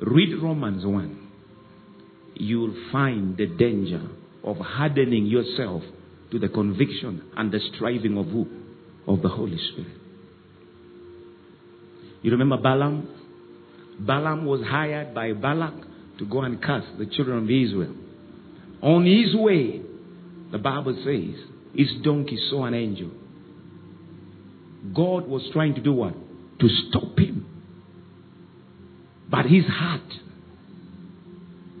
read Romans 1. You'll find the danger of hardening yourself to the conviction and the striving of who? Of the Holy Spirit. You remember Balaam? Balaam was hired by Balak to go and curse the children of Israel. On his way, the Bible says, his donkey saw an angel. God was trying to do what? To stop him. But his heart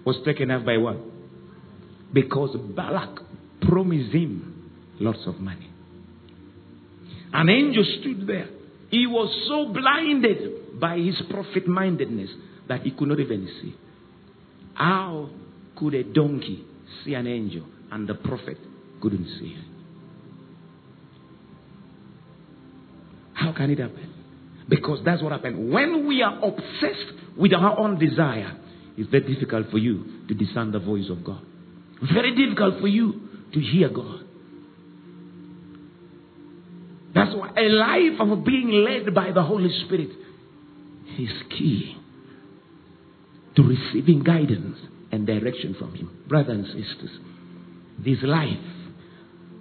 was taken up by what? Because Balak promised him lots of money. An angel stood there. He was so blinded by his prophet mindedness that he could not even see. How could a donkey see an angel and the prophet couldn't see? How can it happen? Because that's what happened. When we are obsessed with our own desire, it's very difficult for you to discern the voice of God. Very difficult for you to hear God. That's why a life of being led by the Holy Spirit is key to receiving guidance and direction from Him. Brothers and sisters, this life,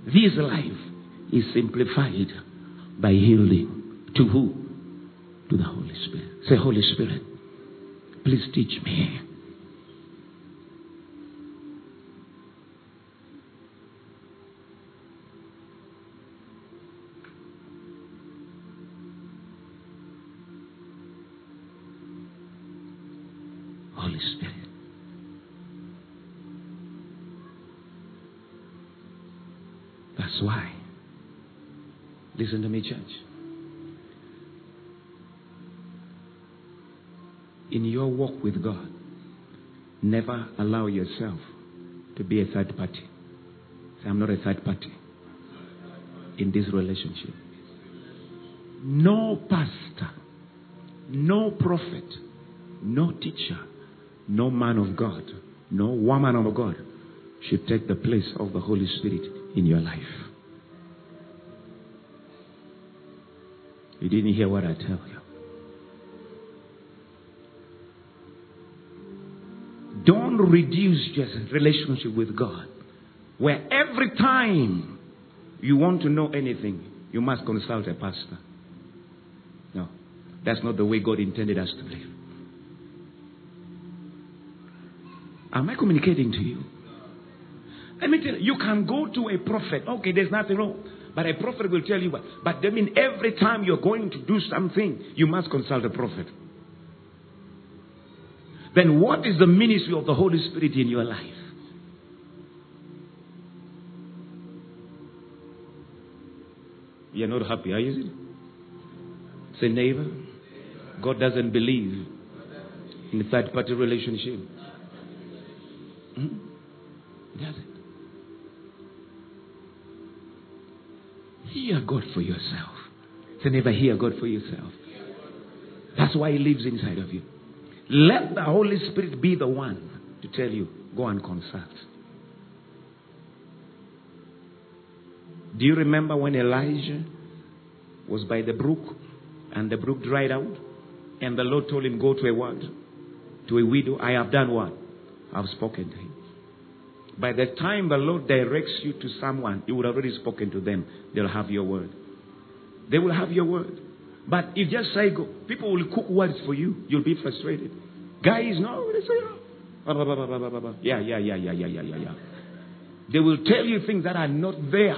this life is simplified by yielding to who? to the Holy Spirit. Say, Holy Spirit, please teach me. Me, church. In your walk with God, never allow yourself to be a third party. Say, I'm not a third party in this relationship. No pastor, no prophet, no teacher, no man of God, no woman of God should take the place of the Holy Spirit in your life. You didn't hear what I tell you. Don't reduce your relationship with God where every time you want to know anything, you must consult a pastor. No, that's not the way God intended us to live. Am I communicating to you? Let me tell you, you can go to a prophet. Okay, there's nothing wrong. But a prophet will tell you what. But that means every time you're going to do something, you must consult a prophet. Then what is the ministry of the Holy Spirit in your life? You're not happy, are you? Say, neighbor, God doesn't believe in third party relationship. Hmm? Does Hear God for yourself. Say, never hear God for yourself. That's why He lives inside of you. Let the Holy Spirit be the one to tell you, go and consult. Do you remember when Elijah was by the brook and the brook dried out? And the Lord told him, Go to a what? To a widow. I have done what? I've spoken to him. By the time the Lord directs you to someone, you would have already spoken to them. They'll have your word. They will have your word. But if just say go, people will cook words for you. You'll be frustrated. Guys, no, they say, yeah, yeah, yeah, yeah, yeah, yeah, yeah, yeah. They will tell you things that are not there.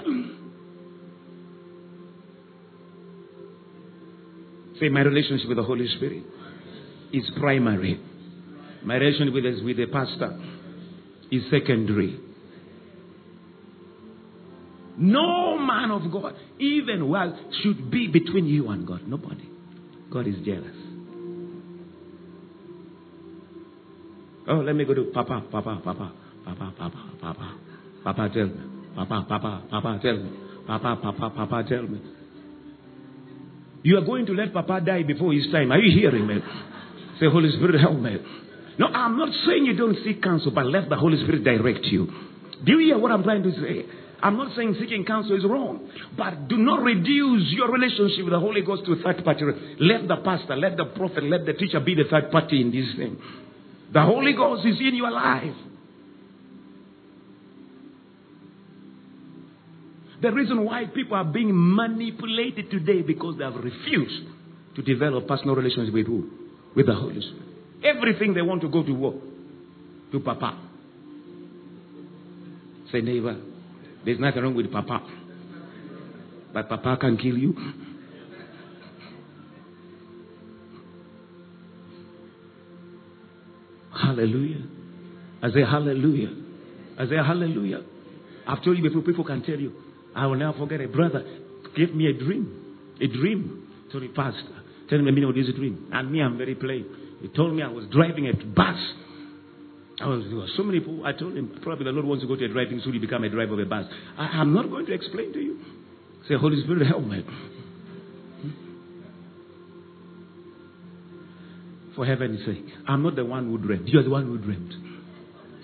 Say, my relationship with the Holy Spirit is primary. My relationship with, with the pastor is secondary. No man of God, even well, should be between you and God. Nobody. God is jealous. Oh, let me go to Papa, Papa, Papa, Papa, Papa, Papa. Papa, tell me. Papa, Papa, Papa, tell me. Papa, Papa, Papa, tell me. You are going to let Papa die before his time. Are you hearing me? Say, Holy Spirit, help me. No, I'm not saying you don't seek counsel, but let the Holy Spirit direct you. Do you hear what I'm trying to say? I'm not saying seeking counsel is wrong, but do not reduce your relationship with the Holy Ghost to a third party. Let the pastor, let the prophet, let the teacher be the third party in this thing. The Holy Ghost is in your life. The reason why people are being manipulated today because they have refused to develop personal relationship with who? With the Holy Spirit. Everything they want to go to what? To Papa. Say, neighbor, there's nothing wrong with Papa. But Papa can kill you. Hallelujah. I say hallelujah. I say hallelujah. I've told you before, people can tell you, I will never forget a brother gave me a dream. A dream the pastor. Tell me the meaning of this dream. And me, I'm very plain. He told me I was driving a bus. I was, there were so many people. I told him, probably the Lord wants to go to a driving school, you become a driver of a bus. I, am not going to explain to you. Say, Holy Spirit, help me. Hmm? For heaven's sake, I'm not the one who dreamed. You're the one who dreamed.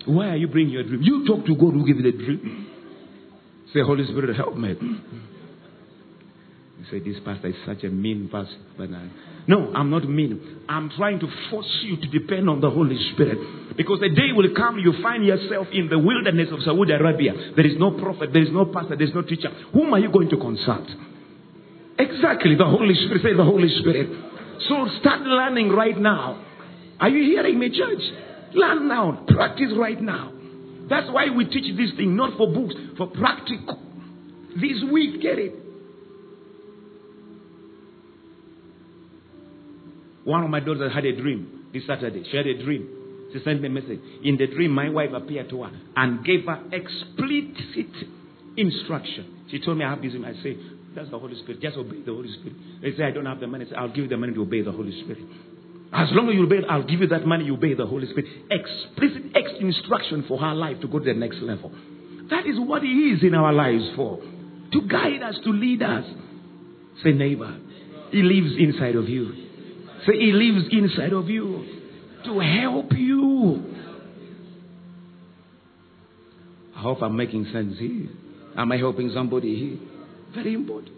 Why are you bringing your dream? You talk to God who gave you the dream. Say, Holy Spirit, help me. You say, this pastor is such a mean pastor. But I, no, I'm not mean. I'm trying to force you to depend on the Holy Spirit. Because the day will come, you find yourself in the wilderness of Saudi Arabia. There is no prophet, there is no pastor, there is no teacher. Whom are you going to consult? Exactly, the Holy Spirit. Say the Holy Spirit. So start learning right now. Are you hearing me, church? Learn now. Practice right now. That's why we teach this thing, not for books, for practical. This week, get it. One of my daughters had a dream this Saturday. She had a dream. She sent me a message. In the dream, my wife appeared to her and gave her explicit instruction. She told me I have this. I say, that's the Holy Spirit. Just obey the Holy Spirit. They say, I don't have the money. Say, I'll give you the money to obey the Holy Spirit. As long as you obey, I'll give you that money, you obey the Holy Spirit. Explicit ex- instruction for her life to go to the next level. That is what He is in our lives for. To guide us, to lead us. Say, neighbor, He lives inside of you. Say, He lives inside of you to help you. I hope I'm making sense here. Am I helping somebody here? Very important.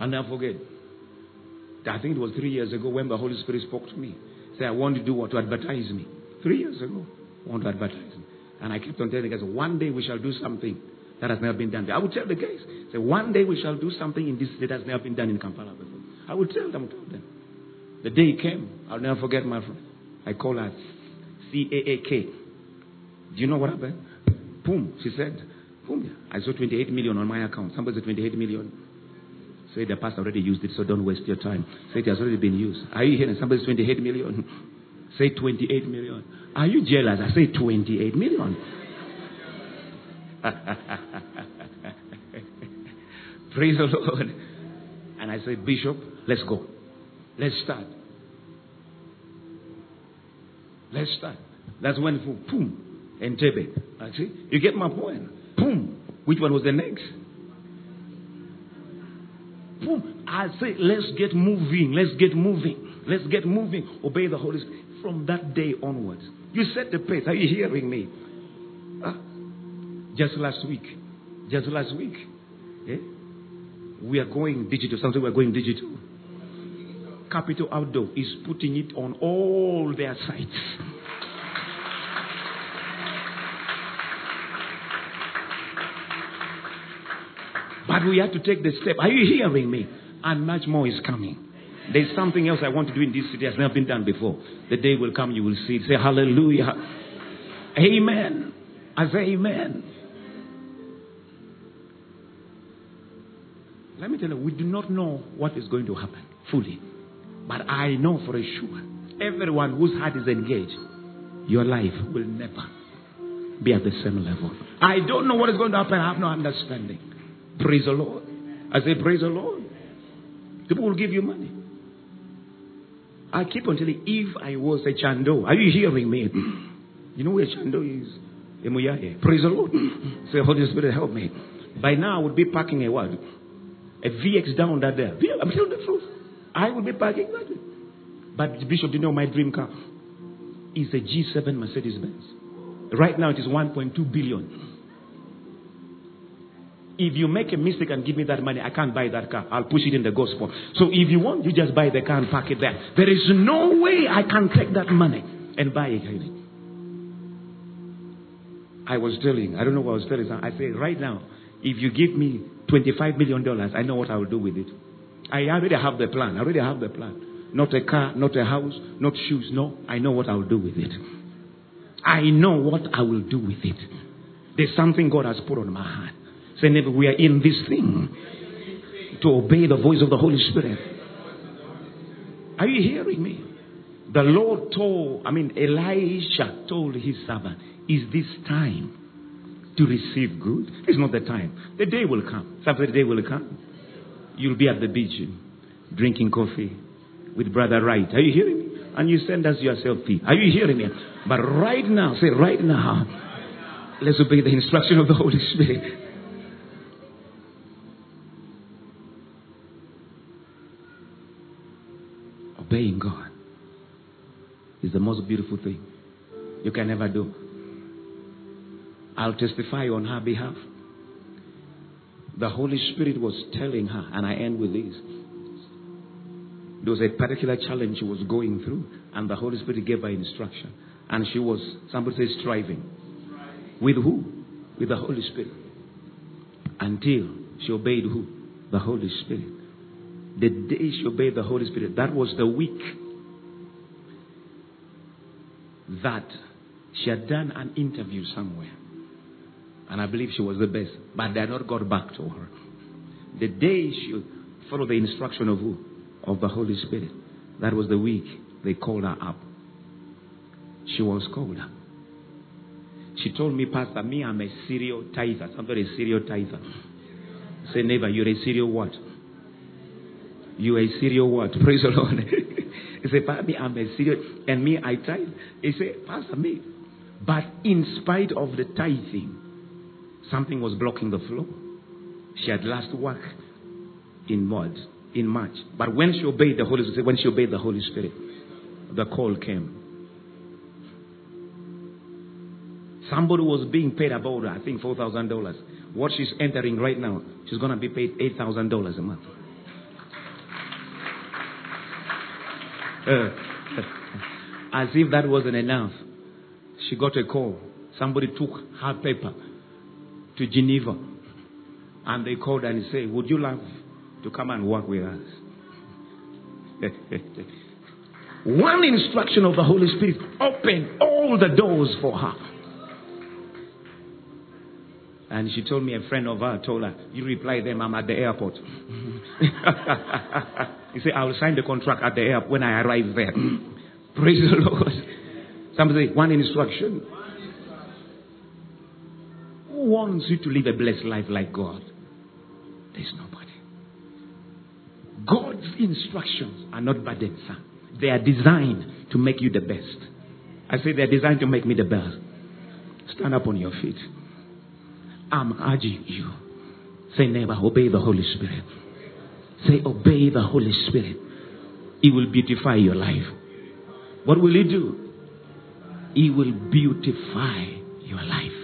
I'll never forget. I think it was three years ago when the Holy Spirit spoke to me. Say, I want to do what? To advertise me. Three years ago. I want to advertise me. And I kept on telling the guys, one day we shall do something that has never been done. I would tell the guys, say, one day we shall do something in this that has never been done in Kampala before. I would tell them, tell them. The day came, I'll never forget my friend. I call her C A A K. Do you know what happened? Boom, she said, boom, I saw 28 million on my account. Somebody said 28 million. Say the pastor already used it, so don't waste your time. Say it has already been used. Are you hearing? Somebody's 28 million. Say 28 million. Are you jealous? I say 28 million. Praise the Lord. And I say, Bishop, let's go. Let's start. Let's start. That's when, boom, and Tebe. I see. You get my point? Boom. Which one was the next? Boom. I say, let's get moving. Let's get moving. Let's get moving. Obey the Holy Spirit. From that day onwards, you set the pace. Are you hearing me? Huh? Just last week. Just last week. Eh? We are going digital. Something we're going digital. Capital Outdoor is putting it on all their sites. But we have to take the step. Are you hearing me? And much more is coming. There's something else I want to do in this city has never been done before. The day will come, you will see it. Say hallelujah. Amen. I say amen. Let me tell you, we do not know what is going to happen fully. But I know for sure, everyone whose heart is engaged, your life will never be at the same level. I don't know what is going to happen. I have no understanding. Praise the Lord. I say, Praise the Lord. People will give you money. I keep on telling you, if I was a chando, are you hearing me? You know where chando is? Praise the Lord. Say, Holy Spirit, help me. By now, I would be packing a what? A VX down that there. I'm telling the truth. I will be parking that. But Bishop, you know my dream car is a G7 Mercedes Benz. Right now, it is 1.2 billion. If you make a mistake and give me that money, I can't buy that car. I'll push it in the gospel. So if you want, you just buy the car and park it there. There is no way I can take that money and buy it. I was telling, I don't know what I was telling. I say right now, if you give me $25 million, I know what I will do with it. I already have the plan. I already have the plan. Not a car, not a house, not shoes. No, I know what I will do with it. I know what I will do with it. There's something God has put on my heart. Say, never, we are in this thing to obey the voice of the Holy Spirit. Are you hearing me? The Lord told, I mean, Elisha told his servant, Is this time to receive good? It's not the time. The day will come. Some day will come. You'll be at the beach drinking coffee with Brother Wright. Are you hearing me? And you send us your selfie. Are you hearing me? But right now, say right now, let's obey the instruction of the Holy Spirit. Obeying God is the most beautiful thing you can ever do. I'll testify on her behalf. The Holy Spirit was telling her, and I end with this. There was a particular challenge she was going through, and the Holy Spirit gave her instruction. And she was, somebody says, striving. With who? With the Holy Spirit. Until she obeyed who? the Holy Spirit. The day she obeyed the Holy Spirit, that was the week that she had done an interview somewhere. And I believe she was the best. But they had not got back to her. The day she followed the instruction of who? Of the Holy Spirit. That was the week they called her up. She was called up. She told me, Pastor, me, I'm a serial tither. Somebody a serial tither. Say, neighbor, you're a serial what? You're a serial what? Praise the Lord. he said, Pastor, me, I'm a serial. And me, I tithe. He said, Pastor, me. But in spite of the tithing, something was blocking the flow. She had last work in mud in March. But when she obeyed the Holy Spirit, when she obeyed the Holy Spirit, the call came. Somebody was being paid about, I think, four thousand dollars. What she's entering right now, she's gonna be paid eight thousand dollars a month. Uh, as if that wasn't enough, she got a call. Somebody took her paper to Geneva, and they called and said, "Would you love to come and work with us?" One instruction of the Holy Spirit opened all the doors for her. And she told me a friend of her told her, You reply them, I'm at the airport. he said, I will sign the contract at the airport when I arrive there. Praise the Lord. Somebody one instruction. Wants you to live a blessed life like God? There's nobody. God's instructions are not burdensome. They are designed to make you the best. I say they're designed to make me the best. Stand up on your feet. I'm urging you. Say, neighbor, obey the Holy Spirit. Say, obey the Holy Spirit. He will beautify your life. What will He do? He will beautify your life.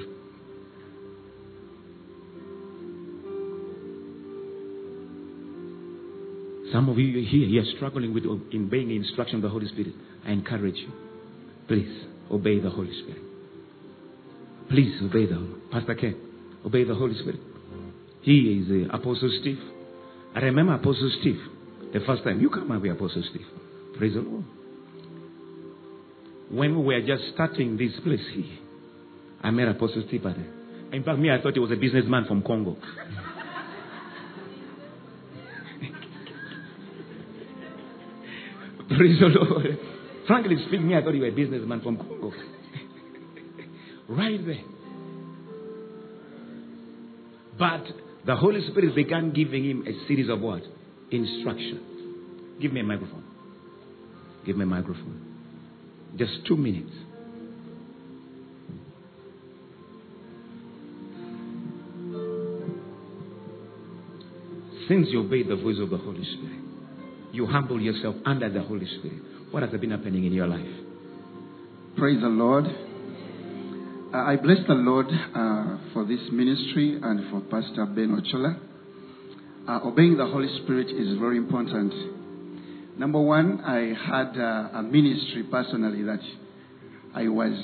Some of you here, you're struggling with obeying the instruction of the Holy Spirit. I encourage you. Please obey the Holy Spirit. Please obey the Pastor Ken. Obey the Holy Spirit. He is uh, Apostle Steve. I remember Apostle Steve the first time. You come up with Apostle Steve. Praise the Lord. When we were just starting this place here, I met Apostle Steve. In fact, me, I thought he was a businessman from Congo. Praise the Lord. Frankly speaking, I thought you were a businessman from Congo. right there. But the Holy Spirit began giving him a series of what? Instruction. Give me a microphone. Give me a microphone. Just two minutes. Since you obey the voice of the Holy Spirit, you humble yourself under the Holy Spirit. What has been happening in your life? Praise the Lord. Uh, I bless the Lord uh, for this ministry and for Pastor Ben Ochola. Uh, obeying the Holy Spirit is very important. Number one, I had uh, a ministry personally that I was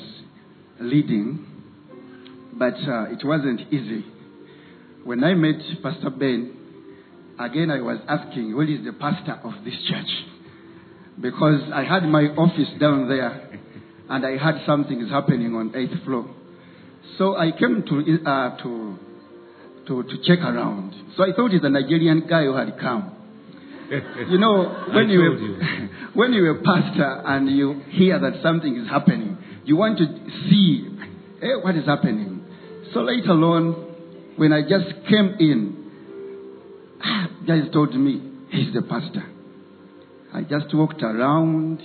leading, but uh, it wasn't easy. When I met Pastor Ben, again I was asking, where is the pastor of this church? Because I had my office down there and I had something is happening on eighth floor. So I came to, uh, to, to, to check around. So I thought it's a Nigerian guy who had come. You know, when you, were, you. when you're a pastor and you hear that something is happening, you want to see eh, what is happening. So later on, when I just came in, guys told me, he's the pastor. I just walked around.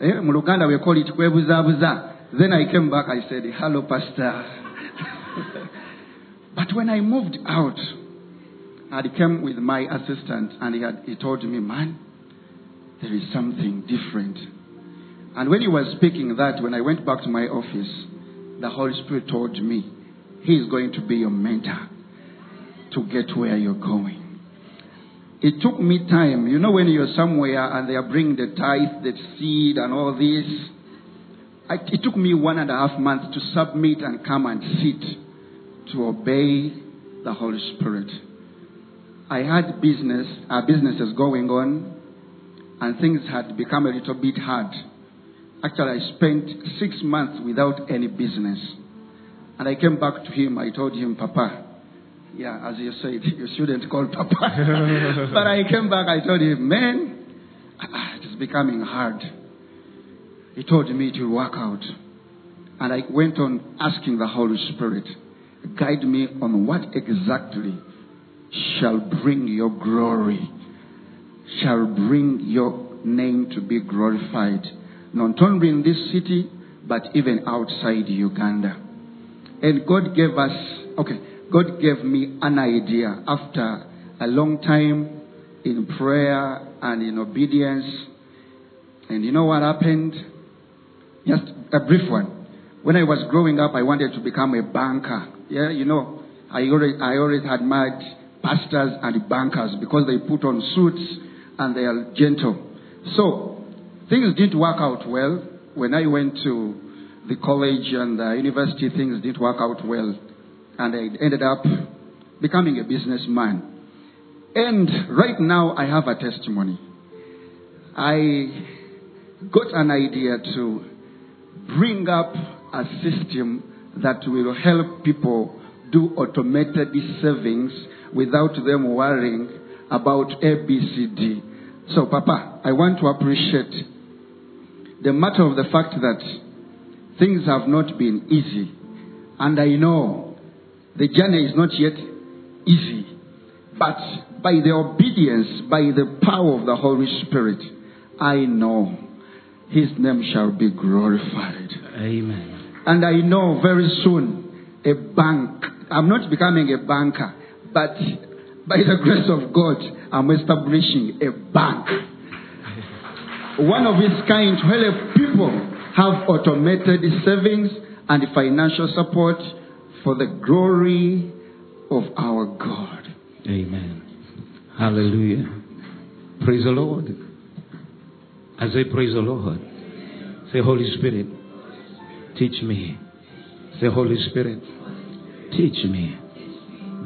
Eh, mu we call it kwebuzabuza. Then I came back, I said, hello, pastor. but when I moved out, I came with my assistant and he, had, he told me, man, there is something different. And when he was speaking that, when I went back to my office, the Holy Spirit told me, He is going to be your mentor to get where you're going. It took me time. You know, when you're somewhere and they are bringing the tithe, the seed, and all this, I, it took me one and a half months to submit and come and sit to obey the Holy Spirit. I had business, uh, businesses going on, and things had become a little bit hard. Actually, I spent six months without any business. And I came back to him. I told him, Papa, yeah, as you said, you shouldn't call Papa. but I came back, I told him, man, ah, it is becoming hard. He told me to work out. And I went on asking the Holy Spirit, guide me on what exactly shall bring your glory, shall bring your name to be glorified, not only in this city, but even outside Uganda. And God gave us, okay, God gave me an idea after a long time in prayer and in obedience. And you know what happened? Just a brief one. When I was growing up, I wanted to become a banker. Yeah, you know, I already, I already had met pastors and bankers because they put on suits and they are gentle. So, things didn't work out well. When I went to the college and the university, things didn't work out well. And I ended up becoming a businessman. And right now, I have a testimony. I got an idea to bring up a system that will help people do automated savings without them worrying about ABCD. So, Papa, I want to appreciate the matter of the fact that things have not been easy. And I know the journey is not yet easy. But by the obedience, by the power of the Holy Spirit, I know his name shall be glorified. Amen. And I know very soon a bank, I'm not becoming a banker, but by the grace of God, I'm establishing a bank. One of its kind where people have automated savings and financial support for the glory of our God. Amen. Hallelujah. Praise the Lord. I say, Praise the Lord. Say, Holy Spirit, teach me. Say, Holy Spirit, teach me.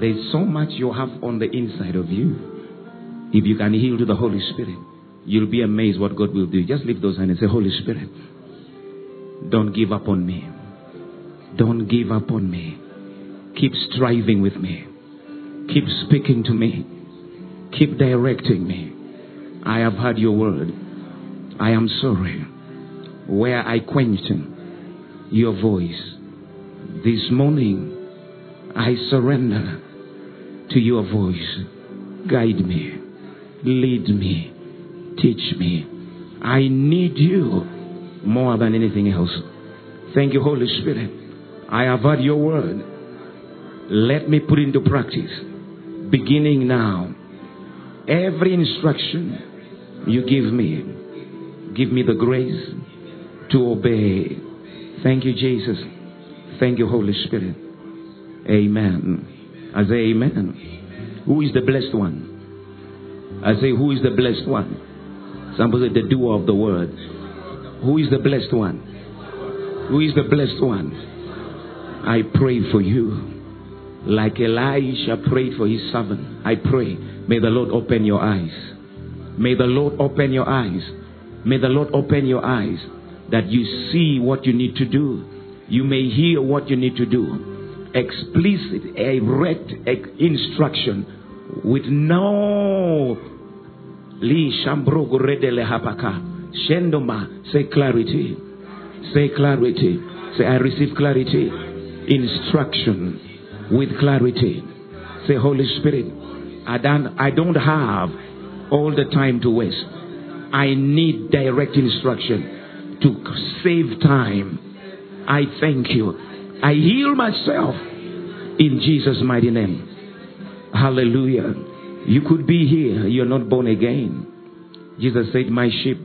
There's so much you have on the inside of you. If you can yield to the Holy Spirit, you'll be amazed what God will do. Just lift those hands and say, Holy Spirit, don't give up on me. Don't give up on me. Keep striving with me. Keep speaking to me. Keep directing me. I have heard your word. I am sorry. Where I quenched your voice. This morning, I surrender to your voice. Guide me. Lead me. Teach me. I need you more than anything else. Thank you, Holy Spirit. I have heard your word. Let me put into practice, beginning now. Every instruction you give me, give me the grace to obey. Thank you, Jesus. Thank you, Holy Spirit. Amen. I say, Amen. Who is the blessed one? I say, Who is the blessed one? Somebody say, The doer of the word. Who is the blessed one? Who is the blessed one? I pray for you. Like Elisha prayed for his servant. I pray, may the Lord open your eyes. May the Lord open your eyes. May the Lord open your eyes that you see what you need to do. You may hear what you need to do. Explicit, direct instruction with no redele hapaka. Shendoma, say clarity. Say clarity. Say, I receive clarity. Instruction with clarity. Say, Holy Spirit, I don't, I don't have all the time to waste. I need direct instruction to save time. I thank you. I heal myself in Jesus' mighty name. Hallelujah. You could be here, you're not born again. Jesus said, My sheep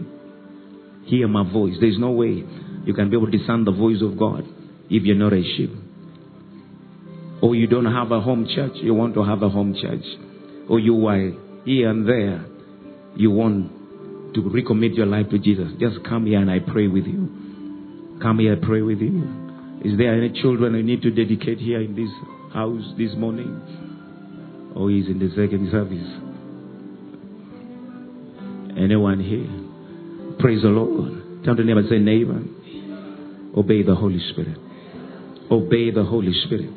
hear my voice. There's no way you can be able to discern the voice of God if you're not a sheep. Or you don't have a home church, you want to have a home church. Or you are here and there, you want to recommit your life to Jesus. Just come here and I pray with you. Come here, I pray with you. Is there any children you need to dedicate here in this house this morning? Oh, he's in the second service. Anyone here? Praise the Lord. Tell the neighbor, say, neighbor, obey the Holy Spirit. Obey the Holy Spirit.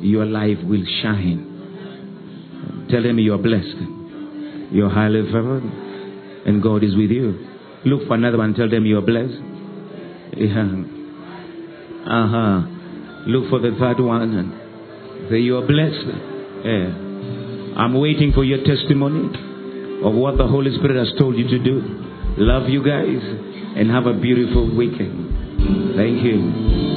Your life will shine. Tell him you are blessed. You're highly favored. And God is with you. Look for another one. Tell them you are blessed. Yeah. Uh huh. Look for the third one and say you are blessed. Yeah. I'm waiting for your testimony of what the Holy Spirit has told you to do. Love you guys and have a beautiful weekend. Thank you.